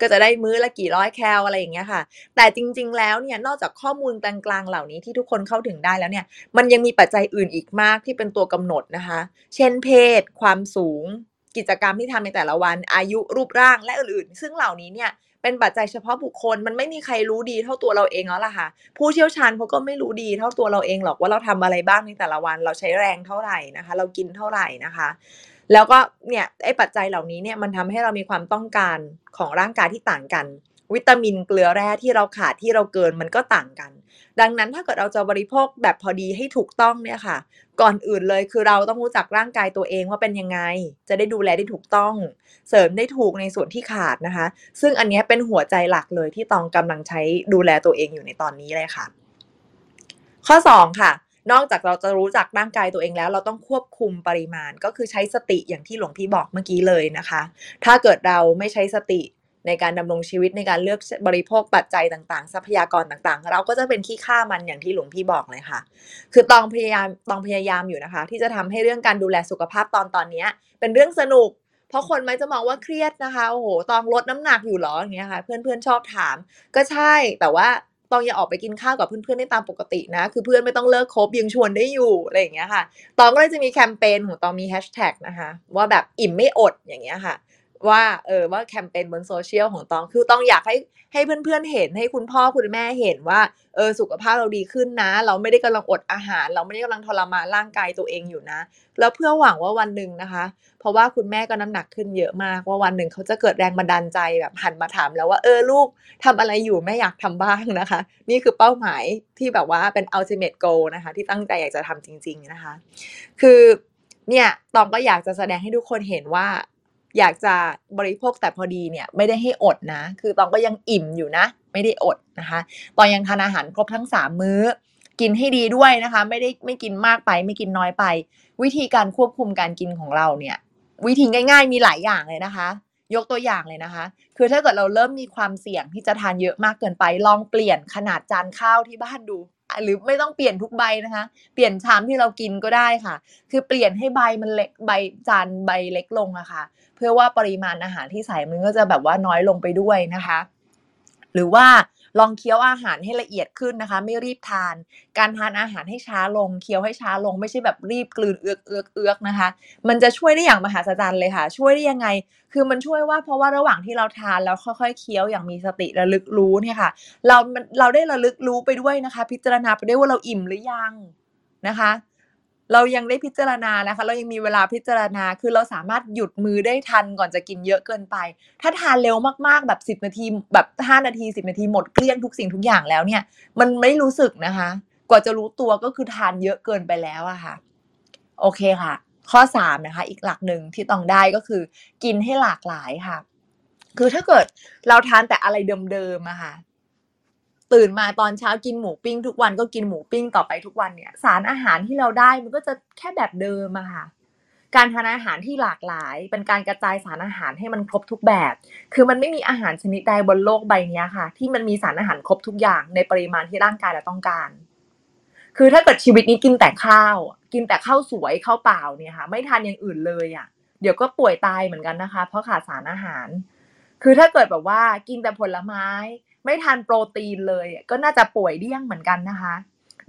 ก็จะได้มื้อละกี่ร้อยแคลอะไรอย่างเงี้ยค่ะ แต่จริง ๆ แล้วเนี่ยนอกจากข้อมูลกลางๆเหล่านี้ที่ทุกคนเข้าถึงได้แล้วเนี่ย มันยังมีปัจจัยอื่นอีกมากที่เป็นตัวกำหนดนะคะ เช่นเพศ ความสูง กิจกรรมที่ทำในแต่ละวัน อายุรูปร่างและอื่นๆ ซึ่งเหล่านี้เนี่ยเป็นปัจจัยเฉพาะบุคคลมันไม่มีใครรู้ดีเท่าตัวเราเองแล้วล่ะค่ะ ผู้เชี่ยวชาญเขาก็ไม่รู้ดีเท่าตัวเราเองหรอกว่าเราทำอะไรบ้างในแต่ละวัน เราใช้แรงเท่าไหร่นะคะ เรากินเท่าไหร่นะคะ แล้วก็เนี่ยไอ้ปัจจัยเหล่านี้เนี่ยมันทำให้เรามีความต้องการของร่างกายที่ต่างกัน วิตามินเกลือแร่ที่เราขาดที่เราเกินมันก็ต่างกัน ดังนั้นถ้าเกิดเราจะบริโภคแบบพอดีให้ถูกต้องเนี่ยค่ะ ก่อนอื่นเลยคือเราต้องรู้จักร่างกายตัวเองว่าเป็นยังไง จะได้ดูแลได้ถูกต้อง เสริมได้ถูกในส่วนที่ขาดนะคะ ซึ่งอันนี้เป็นหัวใจหลักเลยที่ตองกำลังใช้ดูแลตัวเองอยู่ในตอนนี้เลยค่ะ ข้อ 2 ค่ะ นอกจากเราจะรู้จักร่างกายตัวเองแล้ว เราต้องควบคุมปริมาณ ก็คือใช้สติอย่างที่หลวงพี่บอกเมื่อกี้เลยนะคะ ถ้าเกิดเราไม่ใช้สติในการดำรงชีวิตในการเลือกบริโภคปัจจัยต่างๆ ทรัพยากรต่างๆ เราก็จะเป็นขี้ข้ามันอย่างที่หลวงพี่บอกเลยค่ะ คือตองพยายามตองพยายามอยู่นะคะ ที่จะทำให้เรื่องการดูแลสุขภาพตอนตอนนี้เป็นเรื่องสนุก เพราะคนไม่จะมองว่าเครียดนะคะโอ้โหตองลดน้ำหนักอยู่หรออย่างเงี้ยค่ะ เพื่อนๆชอบถาม ก็ใช่แต่ว่า ตองยังออกไปกินข้าวกับเพื่อนๆได้ตามปกตินะ คือเพื่อนไม่ต้องเลิกคบยังชวนได้อยู่อะไรอย่างเงี้ยค่ะ ตองก็เลยจะมีแคมเปญของตองมีแฮชแท็กนะคะ ว่าแบบอิ่มไม่อดอย่างเงี้ยค่ะ ว่าเออว่าแคมเปญบนโซเชียลของตองคือต้องอยากให้ให้เพื่อนๆเห็นให้คุณพ่อคุณแม่เห็นว่าเออสุขภาพเราดีขึ้นนะ เราไม่ได้กำลังอดอาหาร เราไม่ได้กำลังทรมานร่างกายตัวเองอยู่นะ แล้วเพื่อหวังว่าวันหนึ่งนะคะ เพราะว่าคุณแม่ก็น้ำหนักขึ้นเยอะมากว่าวันหนึ่งเขาจะเกิดแรงบันดาลใจแบบหันมาถามแล้วว่าเออลูกทำอะไรอยู่แม่อยากทำบ้างนะคะ นี่คือเป้าหมายที่แบบว่าเป็น ultimate goal นะคะ ที่ตั้งใจอยากจะทำจริง ๆนะคะ คือเนี่ยตองก็อยากจะแสดงให้ทุกคนเห็นว่า อยากจะบริโภคแต่พอดีเนี่ยไม่ได้ให้อดนะ คือตองก็ยังอิ่มอยู่นะ ไม่ได้อดนะคะตองยังทานอาหารครบทั้งสามมื้อ กินให้ดีด้วยนะคะ ไม่ได้ไม่กินมากไป ไม่กินน้อยไป วิธีการควบคุมการกินของเราเนี่ยวิธีง่าย ๆ มีหลายอย่างเลยนะคะ ยกตัวอย่างเลยนะคะ คือถ้าเกิดเราเริ่มมีความเสี่ยงที่จะทานเยอะมากเกินไป ลองเปลี่ยนขนาดจานข้าวที่บ้านดูหรือไม่ต้องเปลี่ยนทุกใบนะคะ เปลี่ยนชามที่เรากินก็ได้ค่ะ คือเปลี่ยนให้ใบมันเล็กใบจานใบเล็กลงอะค่ะ พื่อว่าปริมาณอาหารที่ใส่มันก็จะแบบว่าน้อยลงไปด้วยนะคะ หรือว่าลองเคี้ยวอาหารให้ละเอียดขึ้นนะคะ ไม่รีบทาน การทานอาหารให้ช้าลง เคี้ยวให้ช้าลงไม่ใช่แบบรีบกลืนเอือกเอือกเอือกนะคะ มันจะช่วยได้อย่างมหาศาลเลยค่ะ ช่วยได้ยังไง คือมันช่วยว่าเพราะว่าระหว่างที่เราทานแล้วค่อยๆเคี้ยวอย่างมีสติระลึกรู้เนี่ยค่ะ เราเราได้ระลึกรู้ไปด้วยนะคะ พิจารณาไปด้วยว่าเราอิ่มหรือยังนะคะ เรายังได้พิจารณานะคะ เรายังมีเวลาพิจารณาคือเราสามารถหยุดมือได้ทันก่อนจะกินเยอะเกินไป ถ้าทานเร็วมากๆแบบ 10 นาทีแบบ 5 นาที 10 นาทีหมดเกลี้ยงทุกสิ่งทุกอย่างแล้วเนี่ย มันไม่รู้สึกนะคะ กว่าจะรู้ตัวก็คือทานเยอะเกินไปแล้วอะค่ะ โอเคค่ะ ข้อ 3 นะคะ อีกหลักหนึ่งที่ต้องได้ก็คือ กินให้หลากหลายค่ะ คือถ้าเกิดเราทานแต่อะไรเดิมๆอะค่ะ ตื่นมาตอนเช้ากินหมูปิ้ง ทุกวันก็กินหมูปิ้งต่อไปทุกวันเนี่ย สารอาหารที่เราได้มันก็จะแค่แบบเดิมอะค่ะการทานอาหารที่หลากหลาย เป็นการกระจายสารอาหารให้มันครบทุกแบบ คือมันไม่มีอาหารชนิดใดบนโลกใบนี้ค่ะ ที่มันมีสารอาหารครบทุกอย่างในปริมาณที่ร่างกายเราต้องการ คือถ้าเกิดชีวิตนี้กินแต่ข้าว กินแต่ข้าวสวยข้าวเปล่าเนี่ยค่ะ ไม่ทานอย่างอื่นเลยอะ เดี๋ยวก็ป่วยตายเหมือนกันนะคะ เพราะขาดสารอาหาร คือถ้าเกิดแบบว่ากินแต่ผลไม้ ไม่ทานโปรตีนเลย ก็น่าจะป่วยเดี่ยงเหมือนกันนะคะ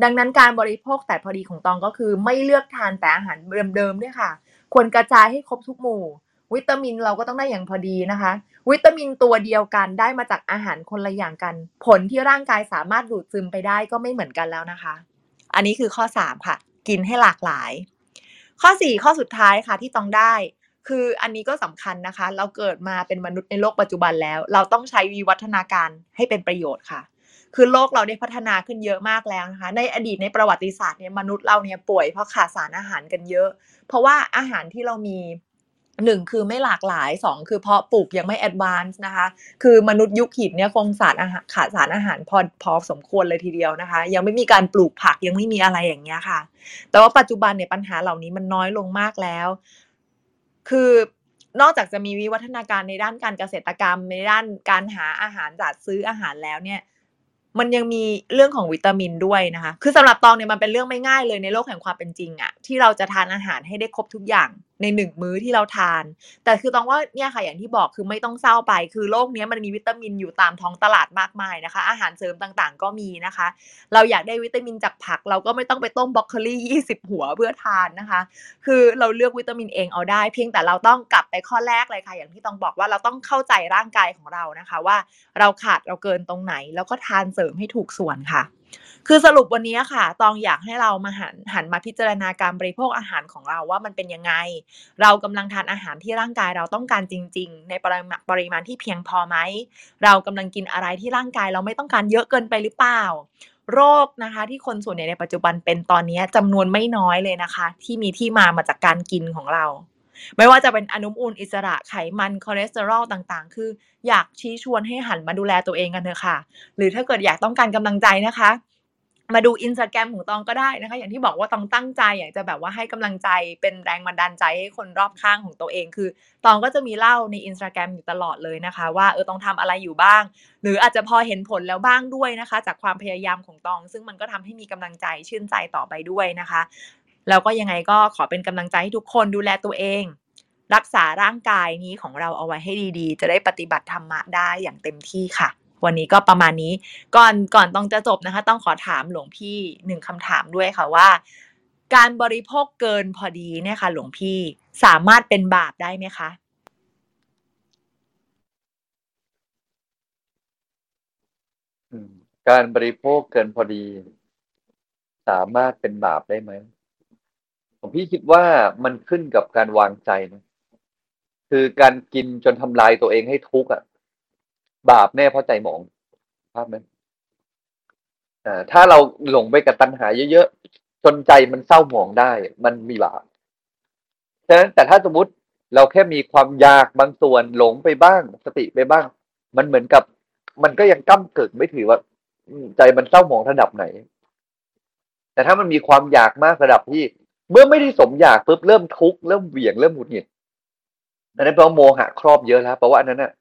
ดังนั้นการบริโภคแต่พอดีของตองก็คือไม่เลือกทานแต่อาหารเดิมๆด้วยค่ะ ควรกระจายให้ครบทุกหมู่ วิตามินเราก็ต้องได้อย่างพอดีนะคะ วิตามินตัวเดียวกันได้มาจากอาหารคนละอย่างกัน ผลที่ร่างกายสามารถดูดซึมไปได้ก็ไม่เหมือนกันแล้วนะคะ อันนี้คือข้อ 3 ค่ะ กินให้หลากหลาย ข้อ 4 ข้อสุดท้ายค่ะที่ต้องได้ คืออันนี้ก็สำคัญนะคะ เราเกิดมาเป็นมนุษย์ในโลกปัจจุบันแล้ว เราต้องใช้วิวัฒนาการให้เป็นประโยชน์ค่ะ คือโลกเราได้พัฒนาขึ้นเยอะมากแล้วนะคะ ในอดีตในประวัติศาสตร์เนี่ยมนุษย์เราเนี่ยป่วยเพราะขาดสารอาหารกันเยอะ เพราะว่าอาหารที่เรามีหนึ่งคือไม่หลากหลายสองคือเพาะปลูกยังไม่แอดวานซ์นะคะ คือมนุษย์ยุคหินเนี่ยคงสารอาหารขาดสารอาหารพอพอสมควรเลยทีเดียวนะคะ ยังไม่มีการปลูกผักยังไม่มีอะไรอย่างเงี้ยค่ะ แต่ว่าปัจจุบันเนี่ยปัญหาเหล่านี้มันน้อยลงมากแล้ว คือนอกจากจะมีวิวัฒนาการในด้านการเกษตรกรรม ในด้านการหาอาหารจัดซื้ออาหารแล้วเนี่ย มันยังมีเรื่องของวิตามินด้วยนะคะ คือสำหรับตองเนี่ยมันเป็นเรื่องไม่ง่ายเลยในโลกแห่งความเป็นจริงอะที่เราจะทานอาหารให้ได้ครบทุกอย่างในหนึ่งมื้อที่เราทาน แต่คือต้องว่าเนี่ยค่ะอย่างที่บอกคือไม่ต้องเศร้าไป คือโลกเนี้ยมันมีวิตามินอยู่ตามท้องตลาดมากมายนะคะ อาหารเสริมต่างๆ ก็มีนะคะ เราอยากได้วิตามินจากผัก เราก็ไม่ต้องไปต้มบรอกโคลี่20 หัวเพื่อทานนะคะ คือเราเลือกวิตามินเองเอาได้ เพียงแต่เราต้องกลับไปข้อแรกเลยค่ะ อย่างที่ต้องบอกว่าเราต้องเข้าใจร่างกายของเรานะคะ ว่าเราขาดเราเกินตรงไหน แล้วก็ทานเสริมให้ถูกส่วนค่ะ คือสรุปวันนี้ค่ะ ตองอยากให้เรามาหันหันมาพิจารณาการบริโภคอาหารของเราว่ามันเป็นยังไง เรากำลังทานอาหารที่ร่างกายเราต้องการจริง ๆ ในปริมาณปริมาณที่เพียงพอไหม เรากำลังกินอะไรที่ร่างกายเราไม่ต้องการเยอะเกินไปหรือเปล่า โรคนะคะ ที่คนส่วนใหญ่ในปัจจุบันเป็นตอนนี้จำนวนไม่น้อยเลยนะคะ ที่มีที่มามาจากการกินของเรา ไม่ว่าจะเป็นอนุมูลอิสระไขมันคอเลสเตอรอลต่างๆ คืออยากชี้ชวนให้หันมาดูแลตัวเองกันเถอะค่ะ หรือถ้าเกิดอยากต้องการกำลังใจนะคะ มาดูอินสตาแกรมของตองก็ได้นะคะ อย่างที่บอกว่าตองตั้งใจอยากจะแบบว่าให้กำลังใจเป็นแรงบันดาลใจให้คนรอบข้างของตัวเอง คือตองก็จะมีเล่าในอินสตาแกรมอยู่ตลอดเลยนะคะ ว่าเออต้องทำอะไรอยู่บ้าง หรืออาจจะพอเห็นผลแล้วบ้างด้วยนะคะ จากความพยายามของตอง ซึ่งมันก็ทำให้มีกำลังใจชื่นใจต่อไปด้วยนะคะ แล้วก็ยังไงก็ขอเป็นกำลังใจให้ทุกคนดูแลตัวเอง รักษาร่างกายนี้ของเราเอาไว้ให้ดีๆ จะได้ปฏิบัติธรรมะได้อย่างเต็มที่ค่ะ วันนี้ก็ประมาณนี้ ก่อนก่อนต้องจะจบนะคะ ต้องขอถามหลวงพี่หนึ่งคำถามด้วยค่ะว่า การบริโภคเกินพอดีเนี่ยค่ะ หลวงพี่สามารถเป็นบาปได้ไหมคะการบริโภคเกินพอดี สามารถเป็นบาปได้ไหม ผมพี่คิดว่ามันขึ้นกับการวางใจนะคือการกินจนทำลายตัวเองให้ทุกข์อะ บาปแน่เพราะใจหมองภาพไหมอ่าถ้าเราหลงไปกับตัณหาเยอะๆจนใจมันเศร้าหมองได้ มันมีบาปฉะนั้นแต่ถ้าสมมติเราแค่มีความอยากบางส่วนหลงไปบ้าง สติไปบ้าง มันเหมือนกับ มันก็ยังก้ำกึ่งไม่ถือว่า ใจมันเศร้าหมองระดับไหน แต่ถ้ามันมีความอยากมากระดับที่ เมื่อไม่ได้สมอยากปุ๊บเริ่มทุกข์เริ่มเหวี่ยงเริ่มหงุดหงิดอันนั้นเพราะโมหะครอบเยอะแล้วเพราะว่าอันนั้นน่ะ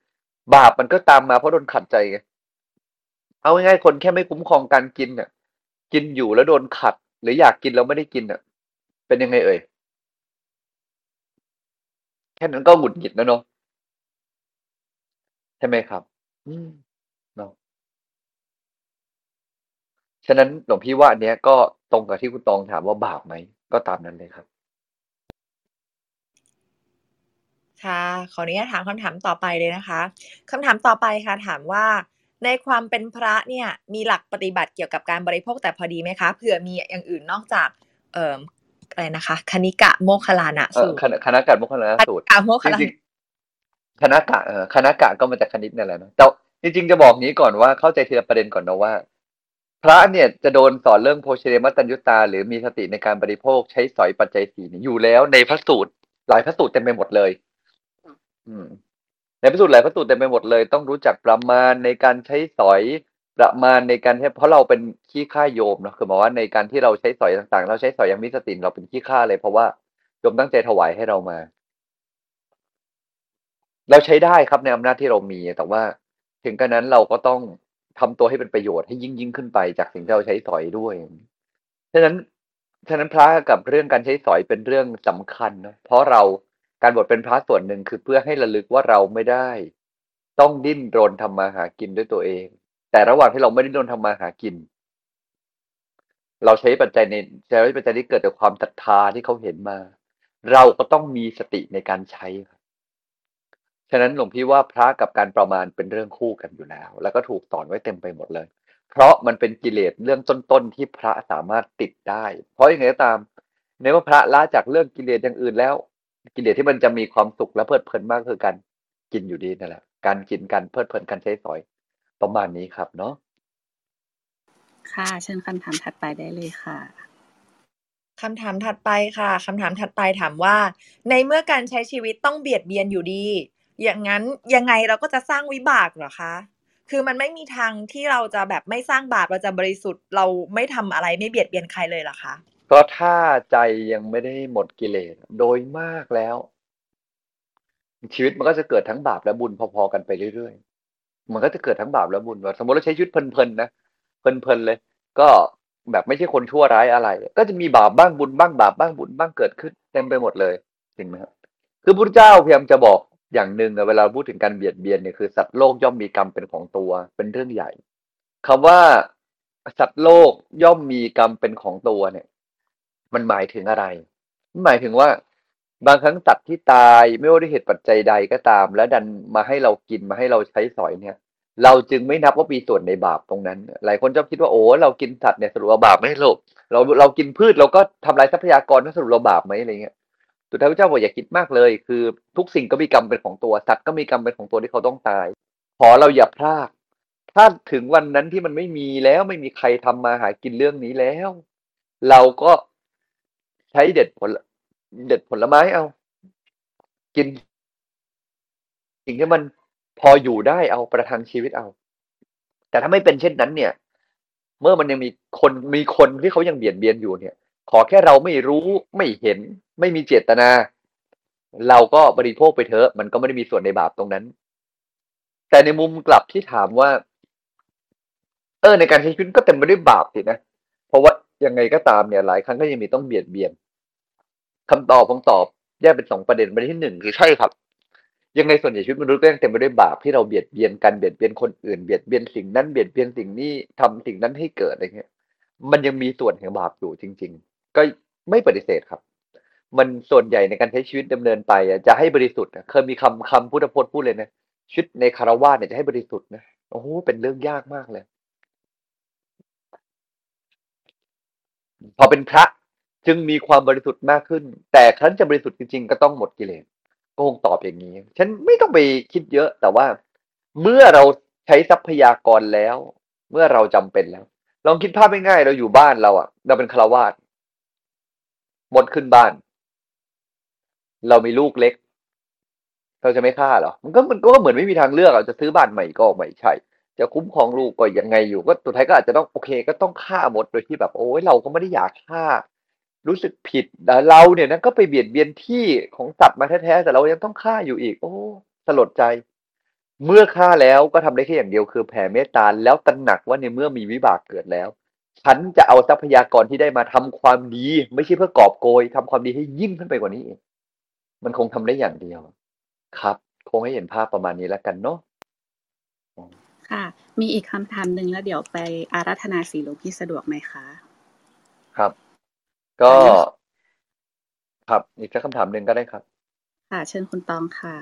บาปมันก็ตามมาเพราะโดนขัดใจไงเอาง่ายๆคนแค่ไม่คุ้มครองการกินเนี่ยกินอยู่แล้วโดนขัด หรืออยากกินแล้วไม่ได้กินอะเป็นยังไงเอ่ยแค่นั้นก็หงุดหงิดแล้วเนาะใช่ไหมครับ อืมเนาะฉะนั้นหลวงพี่ว่าอันเนี้ยก็ตรงกับที่คุณตองถามว่าบาปไหม ก็ตามนั้นเลยครับ ค่ะ ขออนุญาตถามคำถามต่อไปเลยนะคะคำถามต่อไปค่ะถามว่าในความเป็นพระเนี่ยมีหลักปฏิบัติเกี่ยวกับการบริโภคแต่พอดีไหมคะเผื่อมีอย่างอื่นนอกจากเอ่ออะไรนะคะคณิกะโมคคลานะเออสูตรคณะคณะการมุขลานะสูตรคณิกะโมคคจลาริงนะๆคณะกะเออคณะกะก็มาจากคณิตนั่นแหละนะแต่จริงๆจะบอกนี้ก่อนว่าเข้าใจทีละประเด็นก่อนนะว่า พระเนี่ยจะโดนสอนเรื่องโภชเนมัตัญญุตา หรือมีสติในการบริโภคใช้สอยปัจจัยสีเนี่ยอยู่แล้วในพระสูตร หลายพระสูตรเต็มไปหมดเลย อืมในพระสูตรหลายพระสูตรเต็มไปหมดเลย ต้องรู้จักประมาณในการใช้สอยประมาณในการใช้เพราะเราเป็นขี้ข้าโยมเนะคือหมายว่าในการที่เราใช้สอยต่าง ๆ เราใช้สอยอย่างมีสติเราเป็นขี้ข้าเลย เพราะว่าโยมตั้งใจถวายให้เรามา เราใช้ได้ครับในอำนาจที่เรามีแต่ว่า ถึงกระนั้นเราก็ต้อง ทำตัวให้เป็นประโยชน์ให้ยิ่งยิ่งขึ้นไปจากสิ่งที่เราใช้สอยด้วยฉะนั้นฉะนั้นพระกับเรื่องการใช้สอยเป็นเรื่องสำคัญนะเพราะเราการบวชเป็นพระส่วนหนึ่งคือเพื่อให้ระลึกว่าเราไม่ได้ ต้องดิ้นรนทำมาหากินด้วยตัวเอง แต่ระหว่างที่เราไม่ได้ดิ้นรนทำมาหากิน เราใช้ปัจจัยในใช้ปัจจัยที่เกิดจากความศรัทธาที่เขาเห็นมา เราก็ต้องมีสติในการใช้ครับ ฉะนั้นหลวงพี่ว่าพระกับการประมาณเป็นเรื่องคู่กันอยู่แล้ว แล้วก็ถูกสอนไว้เต็มไปหมดเลย เพราะมันเป็นกิเลสเรื่องต้นๆที่พระสามารถติดได้ เพราะอย่างไรก็ตามในเมื่อพระละจากเรื่องกิเลสอย่างอื่นแล้ว กิเลสที่มันจะมีความสุขและเพลิดเพลินมากคือการกินอยู่ดีนั่นแหละการกินการเพลิดเพลินการใช้สอย ประมาณนี้ครับเนาะค่ะเชิญคำถามถัดไปได้เลยค่ะคำถามถัดไปค่ะคำถามถัดไปถามว่า ในเมื่อการใช้ชีวิตต้องเบียดเบียนอยู่ดี อย่างนั้นยังไงเราก็จะสร้างวิบากเหรอคะคือมันไม่มีทางที่เราจะแบบไม่สร้างบาปเราจะบริสุทธิ์เราไม่ทำอะไรไม่เบียดเบียนใครเลยเหรอคะก็ถ้าใจยังไม่ได้หมดกิเลสโดยมากแล้ว ชีวิตมันก็จะเกิดทั้งบาปและบุญพอๆกันไปเรื่อยๆมันก็จะเกิดทั้งบาปและบุญว่าสมมติเราใช้ชีวิตเพลินๆนะเพลินๆเลย ก็แบบไม่ใช่คนชั่วร้ายอะไร ก็จะมีบาปบ้างบุญบ้างบาปบ้างบุญบ้างเกิดขึ้นเต็มไปหมดเลยจริงไหมครับคือพระเจ้าพยายามจะบอก อย่างหนึ่งเวลาพูดถึงการเบียดเบียนเนี่ยคือสัตว์โลกย่อมมีกรรมเป็นของตัว เป็นเรื่องใหญ่คำว่าสัตว์โลกย่อมมีกรรมเป็นของตัวเนี่ย มันหมายถึงอะไรหมายถึงว่า บางครั้งสัตว์ที่ตายไม่ว่าด้วยเหตุปัจจัยใดก็ตาม แล้วดันมาให้เรากินมาให้เราใช้สอยเนี่ย เราจึงไม่นับว่ามีส่วนในบาปตรงนั้น หลายคนชอบคิดว่าโอ้เรากินสัตว์เนี่ยสรุปว่าบาปไหมโลกเราเรากินพืชเราก็ทำลายทรัพยากรนั่นสรุปเราบาปไหมอะไรเงี้ย สุดท้ายพระเจ้าบอกอย่าคิดมากเลย คือทุกสิ่งก็มีกรรมเป็นของตัวสัตว์ก็มีกรรมเป็นของตัวที่เขาต้องตาย ขอเราอย่าพลาดถ้าถึงวันนั้นที่มันไม่มีแล้วไม่มีใครทำมาหากินเรื่องนี้แล้ว เราก็ใช้เด็ดผล เด็ดผลไม้เอา กินสิ่งที่มันพออยู่ได้เอาประทังชีวิตเอา แต่ถ้าไม่เป็นเช่นนั้นเนี่ย เมื่อมันยังมีคนมีคนที่เขายังเบียดเบียนอยู่เนี่ย ขอแค่เราไม่รู้ไม่เห็น ไม่มีเจตนา เราก็บริโภคไปเถอะมันก็ไม่ได้มีส่วนในบาปตรงนั้น แต่ในมุมกลับที่ถามว่า เออในการใช้ชีวิตก็เต็มไปด้วยบาปสินะเพราะว่ายังไงก็ตามเนี่ย หลายครั้งก็ยังมีต้องเบียดเบียนคำตอบผมตอบแยกเป็นสองประเด็นประเด็นที่หนึ่งคือใช่ครับ ยังไงส่วนใหญ่ชีวิตมนุษย์ก็ยังเต็มไปด้วยบาปที่เราเบียดเบียนกันเบียดเบียนคนอื่นเบียดเบียนสิ่งนั้นเบียดเบียนสิ่งนี้ทำสิ่งนั้นให้เกิดอะไรเงี้ยมันยังมีส่วนแห่งบาปอยู่จริงๆ ก็ไม่ปฏิเสธครับ มันส่วนใหญ่ในการใช้ชีวิตดำเนินไปจะให้บริสุทธิ์เคยมีคำคำพุทธพจน์พูดเลยนะชีวิตในคารวะเนี่ยจะให้บริสุทธิ์นะโอ้โหเป็นเรื่องยากมากเลย พอเป็นพระจึงมีความบริสุทธิ์มากขึ้น แต่ครั้นจะบริสุทธิ์จริงๆ ก็ต้องหมดกิเลสก็คงตอบอย่างนี้ ฉันไม่ต้องไปคิดเยอะ แต่ว่าเมื่อเราใช้ทรัพยากรแล้ว เมื่อเราจำเป็นแล้ว ลองคิดภาพง่ายๆเราอยู่บ้านเราอะเราเป็นคารวาส มดขึ้นบ้าน เรามีลูกเล็ก เราจะไม่ฆ่าหรอ มันก็มันก็เหมือนไม่มีทางเลือกเราจะซื้อบ้านใหม่ก็ไม่ใช่ จะคุ้มครองลูกก็ยังไงอยู่ ก็สุดท้ายก็อาจจะต้องโอเค ก็ต้องฆ่าหมดโดยที่แบบ โอ้ยเราก็ไม่ได้อยากฆ่า รู้สึกผิดเราเนี่ยนะก็ไปเบียดเบียนที่ของสัตว์มาแท้ๆแต่เรายังต้องฆ่าอยู่อีก โอ้สลดใจเมื่อฆ่าแล้วก็ทำได้แค่อย่างเดียวคือแผ่เมตตาแล้วตระหนักว่าในเมื่อมีวิบากเกิดแล้ว ฉันจะเอาทรัพยากรที่ได้มาทำความดี ไม่ใช่เพื่อกอบโกยทำความดีให้ยิ่งขึ้นไปกว่านี้เองมันคงทำได้อย่างเดียว ครับ คงให้เห็นภาพประมาณนี้แล้วกันเนาะค่ะ มีอีกคำถามหนึ่งแล้วเดี๋ยวไปอาราธนาสีหลวงพี่สะดวกไหมคะครับ ก็ ครับอีกสักคำถามหนึ่งก็ได้ครับ ค่ะ เชิญคุณตองค่ะ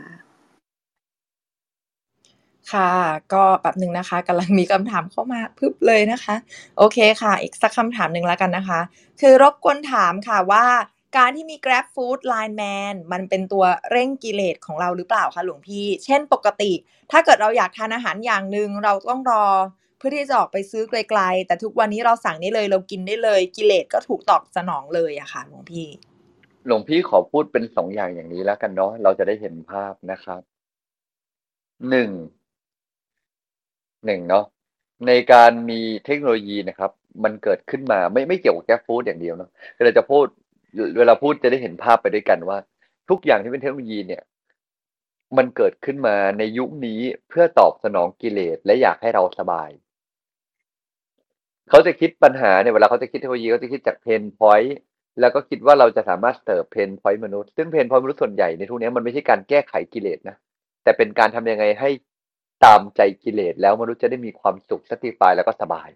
ค่ะ ก็แป๊บหนึ่งนะคะกำลังมีคำถามเข้ามาพึบเลยนะคะ โอเคค่ะ อีกสักคำถามหนึ่งแล้วกันนะคะ คือรบกวนถามค่ะว่าการที่มี Grab Food Line Man มันเป็นตัวเร่งกิเลสของเราหรือเปล่าคะหลวงพี่ เช่นปกติ ถ้าเกิดเราอยากทานอาหารอย่างหนึ่งเราต้องรอ เพื่อที่จะออกไปซื้อไกลๆ แต่ทุกวันนี้เราสั่งได้เลย เรากินได้เลยกิเลสก็ถูกตอบสนองเลยอะค่ะหลวงพี่ หลวงพี่ขอพูดเป็นสองอย่างอย่างนี้แล้วกันเนาะเราจะได้เห็นภาพนะครับหนึ่ง หนึ่งเนาะในการมีเทคโนโลยีนะครับ มันเกิดขึ้นมาไม่ไม่เกี่ยวกับแก๊ฟู้ดอย่างเดียวเนาะเราจะพูดเวลาพูดจะได้เห็นภาพไปด้วยกันว่า ทุกอย่างที่เป็นเทคโนโลยีเนี่ย มันเกิดขึ้นมาในยุคนี้เพื่อตอบสนองกิเลสและอยากให้เราสบาย เขาจะคิดปัญหาเนี่ยเวลาเขาจะคิดเทคโนโลยีเขาจะคิดจาก pain point แล้วก็คิดว่าเราจะสามารถ serve pain point มนุษย์ซึ่ง pain point มนุษย์ส่วนใหญ่ในทุกวันนี้มันไม่ใช่การแก้ไขกิเลสนะแต่เป็นการทำยังไงให้ ตามใจกิเลสแล้วมนุษย์จะได้มีความสุข satisfy แล้วก็สบาย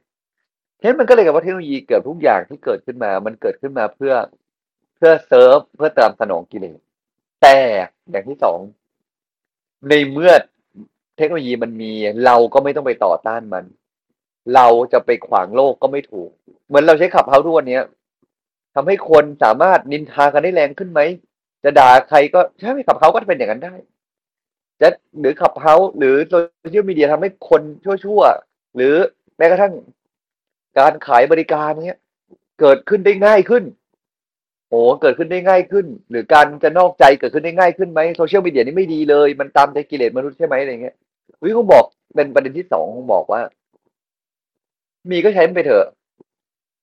ฉะนั้นมันก็เลยกับว่าเทคโนโลยีเกือบทุกอย่างที่เกิดขึ้นมา มันเกิดขึ้นมาเพื่อเพื่อเซิร์ฟเพื่อตามสนองกิเลสแต่อย่างที่สองในเมื่อเทคโนโลยีมันมีเราก็ไม่ต้องไปต่อต้านมัน เราจะไปขวางโลกก็ไม่ถูก เหมือนเราใช้ขับเฮาทุกวันนี้ทำให้คนสามารถนินทากันได้แรงขึ้นไหม จะด่าใครก็ใช่ไหมขับเขาก็เป็นอย่างนั้นได้ จะหรือขับเขาหรือโซเชียลมีเดียทำให้คนชั่วๆ หรือแม้กระทั่งการขายบริการเนี้ย เกิดขึ้นได้ง่ายขึ้นโอ้เกิดขึ้นได้ง่ายขึ้น หรือการจะนอกใจเกิดขึ้นได้ง่ายขึ้นไหมโซเชียลมีเดียนี่ไม่ดีเลย มันตามใจกิเลสมนุษย์ใช่ไหมอะไรเงี้ยวิคงบอกเป็นประเด็นที่สองคงบอกว่า มีก็ใช้มันไปเถอะ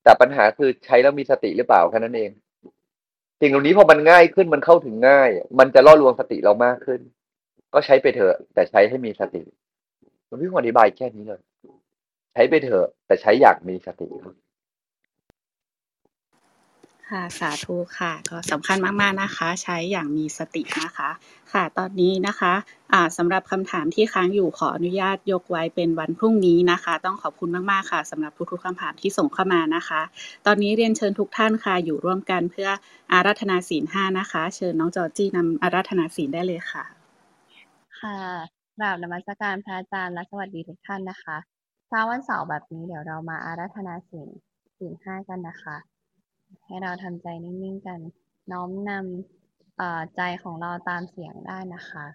แต่ปัญหาคือใช้แล้วมีสติหรือเปล่าแค่นั้นเองสิ่งเหล่านี้พอมันง่ายขึ้นมันเข้าถึงง่าย มันจะล่อลวงสติเรามากขึ้น ก็ใช้ไปเถอะ แต่ใช้ให้มีสติมันพี่คงอธิบายแค่นี้เลย ใช้ไปเถอะ แต่ใช้อย่างมีสติครับค่ะสาธุค่ะ ก็สำคัญมาก ๆ นะคะ ใช้อย่างมีสตินะคะ ค่ะตอนนี้นะคะอ่าสำหรับคำถามที่ค้างอยู่ขออนุญาตยกไว้เป็นวันพรุ่งนี้นะคะ ต้องขอบคุณมาก ๆ ค่ะสำหรับทุกๆคำถามที่ส่งเข้ามานะคะ ตอนนี้เรียนเชิญทุกท่านค่ะอยู่ร่วมกันเพื่ออาราธนาศีลห้านะคะ เชิญน้องจอร์จี้นำอาราธนาศีลได้เลยค่ะ ค่ะกราบนมัสการพระอาจารย์และสวัสดีทุกท่านนะคะเช้าวันเสาร์แบบนี้เดี๋ยวเรามาอาราธนาศีลศีลห้ากันนะคะ ให้เราทำใจนิ่งๆกัน น้อมนำใจของเราตามเสียงได้นะคะ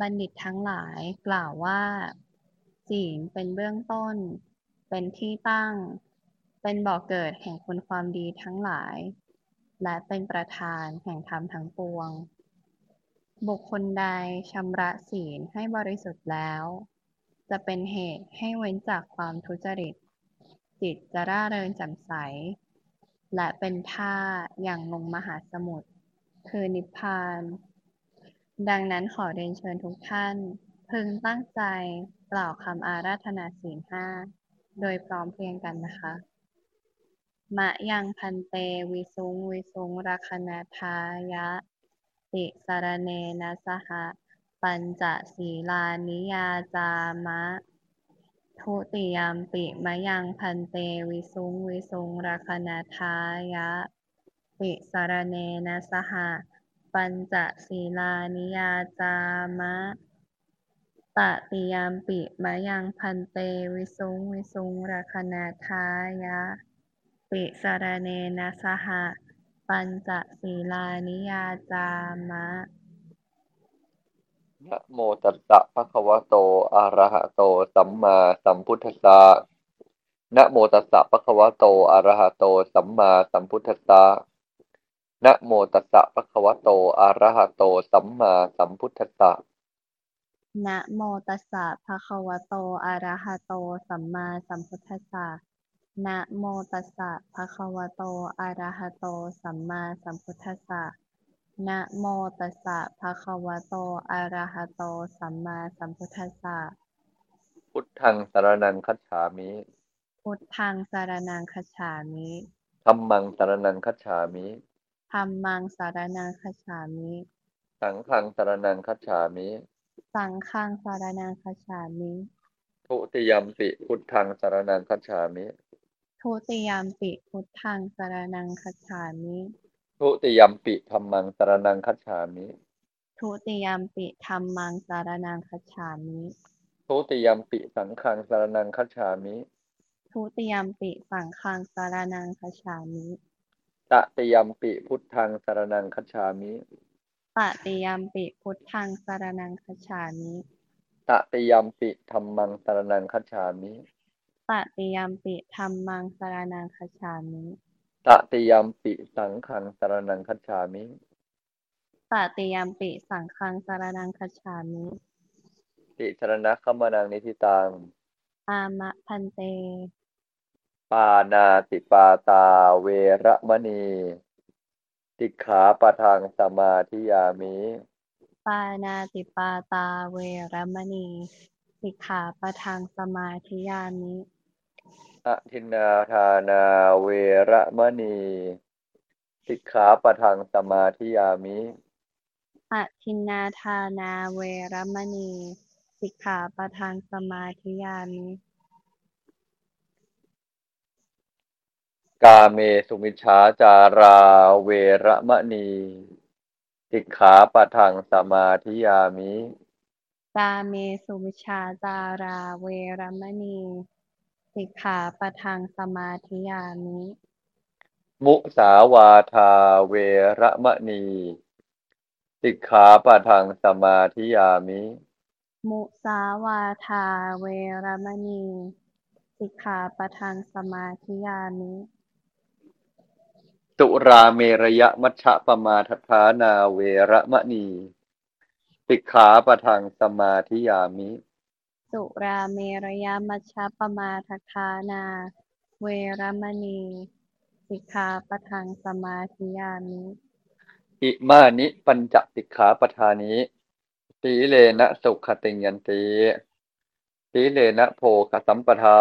บัณฑิตทั้งหลายกล่าวว่าศีลเป็นเบื้องต้น เป็นที่ตั้ง เป็นบ่อกเกิดแห่งคุณความดีทั้งหลาย และเป็นประธานแห่งธรรมทั้งปวง บุคคลใดชำระศีลให้บริสุทธิ์แล้ว จะเป็นเหตุให้เว้นจากความทุจริต จิตจะร่าเริงแจ่มใส และเป็นท่าอย่างลงมหาสมุทรคือนิพพาน ดังนั้นขอเรียนเชิญทุกท่าน พึงตั้งใจกล่าวคำอาราธนาศีลห้า โดยพร้อมเพรียงกันนะคะ มะยังพันเตวิสุงวิสุงรัคณทายะ ติสารเนนะสหปัญจศีลานิยาจามะ ทุติยามปิมะยังพันเตวิสุงวิสุงรคณทายะติสารเนนะสหปัญจศีลานิยาจามะตติยามปิมะยังพันเตวิสุงวิสุงรคณทายะติสารเนนะสหะ ปัญจศีลานิยาจามะนะโมตัสสะภะคะวะโต อะระหะโต สัมมาสัมพุทธัสสะนะโมตัสสะภะคะวะโต อะระหะโต สัมมาสัมพุทธัสสะนะโมตัสสะภะคะวะโต อะระหะโต สัมมาสัมพุทธัสสะนะโมตัสสะภะคะวะโต อะระหะโต สัมมาสัมพุทธัสสะ นะโมตัสสะภะคะวะโต อะระหะโต สัมมาสัมพุทธัสสะ นะโมตัสสะภะคะวะโต อะระหะโต สัมมาสัมพุทธัสสะ พุทธังสารนังคัจฉามิพุทธังสารนังคัจฉามิธัมมังสารนังคัจฉามิธัมมังสารนังคัจฉามิ สังฆังสารนังคัจฉามิ สังฆังสารนังคัจฉามิ ทุติยัมปิพุทธังสารนังคัจฉามิ ทุติยามปิพุทธังสารนังคัจฉามิทุติยัมปิธัมมังสารนังคัจฉามิทุติยามปิธัมมังสารนังคัจฉามิทุติยัมปิสังฆังสารนังคัจฉามิทุติยามปิสังฆังสารนังคัจฉามิตติยัมปิพุทธังสารนังคัจฉามิตติยามปิพุทธังสารนังคัจฉามิตติยัมปิธัมมังสารนังคัจฉามิ ตติยามปิธัมมังสารนังคัจฉามิตติยัมปิสังฆังสารนังคัจฉามิตติยามปิสังฆังสารนังคัจฉามิ ติสรณะขมานังนิธิตัง อามะพันเต ปานาติปาตาเวระมณี ติขาปะทังสมาธิยามิ ปานาติปาตาเวรมณีสิกขาปะทังสมาธิยามิ อทินนาทานาเวระมณีสิกขาปะทังสมาธิยามิอทินนาทานาเวรมณีสิกขาปะทังสมาธิยามิ กาเมสุมิชฌาจาราเวระมณีสิกขาปะทังสมาธิยามิ กาเมสุมิชฌาจาราเวรมณี สิกขาปะทังสมาธิยามิ มุสาวาทาเวระมะนีสิกขาปะทังสมาธิยามิ มุสาวาทาเวรมณี สิกขาปะทังสมาธิยามิสุราเมรยมัชฌะปมาทฐานาเวระมะนีสิกขาปะทังสมาธิยามิ สุราเมรยมัชฌปมาทัฏฐานา เวรมณี สิกขาปะทังสมาธิยามิ อิมานิปัญจสิกขาปทานิสีเลนะสุขติงยันติสีเลนะโภคสัมปทา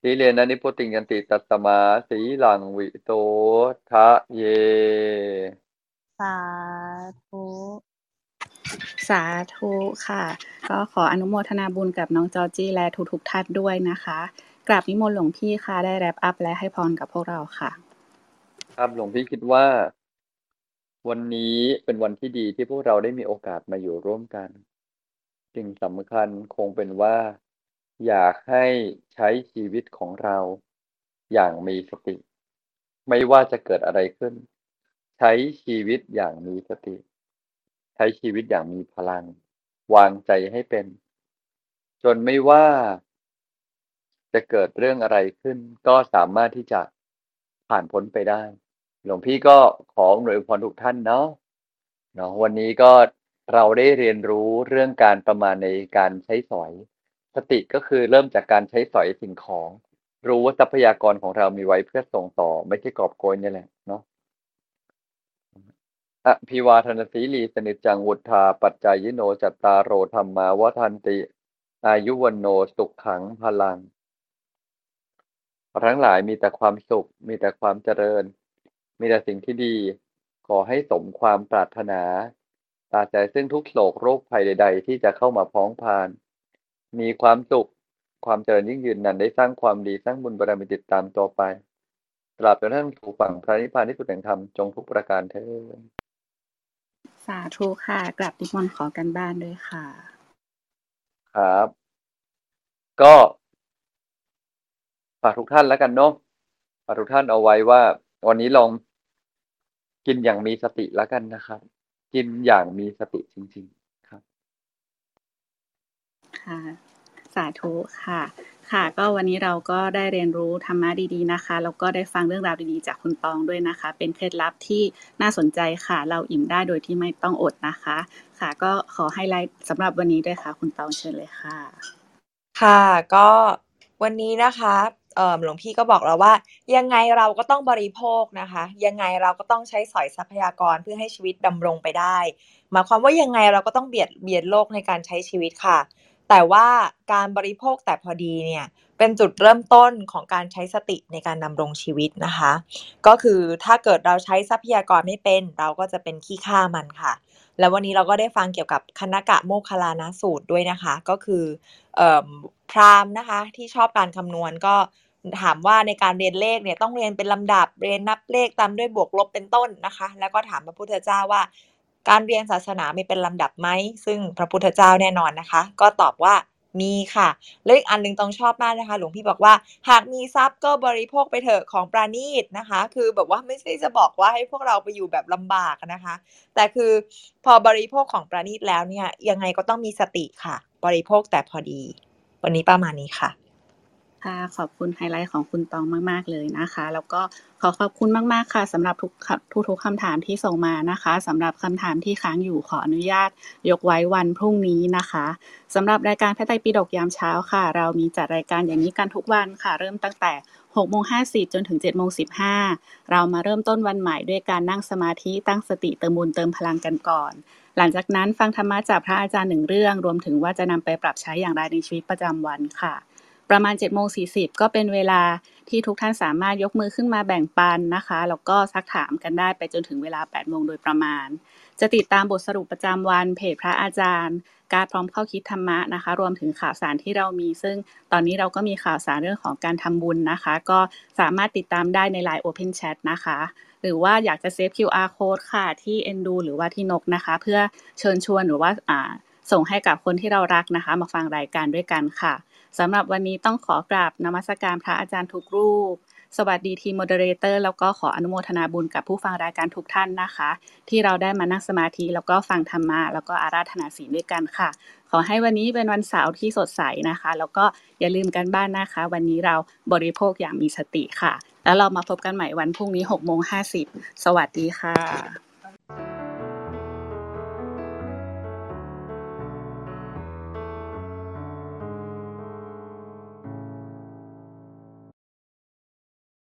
สีเลนะนิพุติงยันติตัสสมาสีลังวิโตทะเย สาธุ สาธุค่ะ ก็ขออนุโมทนาบุญกับน้องจอจี้และทุกๆท่านด้วยนะคะกราบนิมนต์หลวงพี่ค่ะได้แรปอัพและให้พรกับพวกเราค่ะ ครับหลวงพี่คิดว่า วันนี้เป็นวันที่ดีที่พวกเราได้มีโอกาสมาอยู่ร่วมกันสิ่งสำคัญคงเป็นว่า อยากให้ใช้ชีวิตของเราอย่างมีสติ ไม่ว่าจะเกิดอะไรขึ้น ใช้ชีวิตอย่างมีสติ ใช้ชีวิตอย่างมีพลัง วางใจให้เป็น จนไม่ว่า จะเกิดเรื่องอะไรขึ้น ก็สามารถที่จะผ่านพ้นไปได้ หลวงพี่ก็ขอหน่วยพรทุกท่านเนาะเนาะวันนี้ก็เราได้เรียนรู้เรื่องการประมาณในการใช้สอย สติก็คือเริ่มจากการใช้สอยสิ่งของ รู้ว่าทรัพยากรของเรามีไว้เพื่อส่งต่อ ไม่ใช่กอบโกยนี่แหละเนาะ อภิวาทนาสีลีสนิจจังวุธาปัจจายโนจัตตารโรธรรมาวทันติ อายุวันโนสุขขังพลัง ทั้งหลายมีแต่ความสุข มีแต่ความเจริญ มีแต่สิ่งที่ดี ขอให้สมความปรารถนาตราใจซึ่งทุกโศกโรคภัยใด ๆ ที่จะเข้ามาพ้องพาน มีความสุข ความเจริญยิ่งยืนนั้นได้สร้างความดีสร้างบุญบารมีติดตามตัวไปตราบจนทั้งถูกฝั่งพระนิพพานที่สุดแห่งธรรมจงทุกประการเถิด สาธุค่ะกราบนิมนต์ขอกันบ้านด้วยค่ะ ครับ ก็ฝากทุกท่านแล้วกันเนาะฝากทุกท่านเอาไว้ว่า วันนี้ลองกินอย่างมีสติแล้วกันนะครับ กินอย่างมีสติจริง ๆ ครับ ค่ะ สาธุค่ะ ค่ะ ก็วันนี้เราก็ได้เรียนรู้ธรรมะดีๆนะคะ แล้วก็ได้ฟังเรื่องราวดีๆ จากคุณตองด้วยนะคะ เป็นเคล็ดลับที่น่าสนใจค่ะ เราอิ่มได้โดยที่ไม่ต้องอดนะคะ ค่ะ ก็ขอให้ไลท์สำหรับวันนี้ด้วยค่ะ คุณตองเชิญเลยค่ะ ค่ะ ก็วันนี้นะคะหลวงพี่ก็บอกเราว่า ยังไงเราก็ต้องบริโภคนะคะ ยังไงเราก็ต้องใช้สอยทรัพยากรเพื่อให้ชีวิตดำรงไปได้หมายความว่ายังไงเราก็ต้องเบียดเบียนโลกในการใช้ชีวิตค่ะ แต่ว่าการบริโภคแต่พอดีเนี่ยเป็นจุดเริ่มต้นของการใช้สติในการดำรงชีวิตนะคะ ก็คือถ้าเกิดเราใช้ทรัพยากรไม่เป็น เราก็จะเป็นขี้ข้ามันค่ะ แล้ววันนี้เราก็ได้ฟังเกี่ยวกับคณกะโมคลานะสูตรด้วยนะคะ ก็คืออพรามนะคะที่ชอบการคำนวณก็ถามว่าในการเรียนเลขเนี่ยต้องเรียนเป็นลำดับเรียนนับเลขตามด้วยบวกลบเป็นต้นนะคะ แล้วก็ถามพระพุทธเจ้าว่า การเรียนศาสนามีเป็นลำดับไหม ซึ่งพระพุทธเจ้าแน่นอนนะคะ ก็ตอบว่ามีค่ะแล้วอีกอันหนึ่งต้องชอบมากนะคะ หลวงพี่บอกว่า หากมีทรัพย์ก็บริโภคไปเถอะของปราณีตนะคะ คือแบบว่าไม่ใช่จะบอกว่าให้พวกเราไปอยู่แบบลำบากนะคะ แต่คือพอบริโภคของประณีตแล้วเนี่ยยังไงก็ต้องมีสติค่ะ บริโภคแต่พอดี วันนี้ประมาณนี้ค่ะ ค่ะ ขอบคุณไฮไลท์ของคุณตองมาก ๆ เลยนะคะ แล้วก็ขอขอบคุณมาก ๆ ค่ะสำหรับทุกคำทุกคำถามที่ส่งมานะคะสำหรับคำถามที่ค้างอยู่ขออนุญาต ยกไว้วันพรุ่งนี้นะคะสำหรับรายการพระไตรปิฎกยามเช้าค่ะ เรามีจัดรายการอย่างนี้กันทุกวันค่ะ เริ่มตั้งแต่6โมง50 จนถึง7โมง15 เรามาเริ่มต้นวันใหม่ด้วยการนั่งสมาธิตั้งสติเติมบุญเติมพลังกันก่อน หลังจากนั้นฟังธรรมะจากพระอาจารย์หนึ่งเรื่อง รวมถึงว่าจะนำไปปรับใช้อย่างไรในชีวิตประจำวันค่ะ ประมาณ7จ็ดโมงสีก็เป็นเวลาที่ทุกท่านสามารถยกมือขึ้นมาแบ่งปันนะคะ แล้วก็ซักถามกันได้ไปจนถึงเวลา8ปดโมงโดยประมาณ จะติดตามบทสรุปประจำวันเพจพระอาจารย์ การพร้อมเข้าคิดธรรมะนะคะ รวมถึงข่าวสารที่เรามี ซึ่งตอนนี้เราก็มีข่าวสารเรื่องของการทำบุญนะคะ ก็สามารถติดตามได้ใน Line Open Chat นะคะหรือว่าอยากจะเซฟ QR code ค่ะที่ Endu หรือว่าที่นกนะคะ เพื่อเชิญชวนหรือว่าส่งให้กับคนที่เรารักนะคะ มาฟังรายการด้วยกันค่ะ สำหรับวันนี้ต้องขอกราบนมัสการพระอาจารย์ทุกรูป สวัสดีทีมโมเดเลเตอร์แล้วก็ขออนุโมทนาบุญกับผู้ฟังรายการทุกท่านนะคะ ที่เราได้มานั่งสมาธิแล้วก็ฟังธรรมะแล้วก็อาราธนาศีลด้วยกันค่ะ ขอให้วันนี้เป็นวันเสาร์ที่สดใสนะคะ แล้วก็อย่าลืมกันบ้านนะคะ วันนี้เราบริโภคอย่างมีสติค่ะ แล้วเรามาพบกันใหม่วันพรุ่งนี้6โมง50สวัสดีค่ะ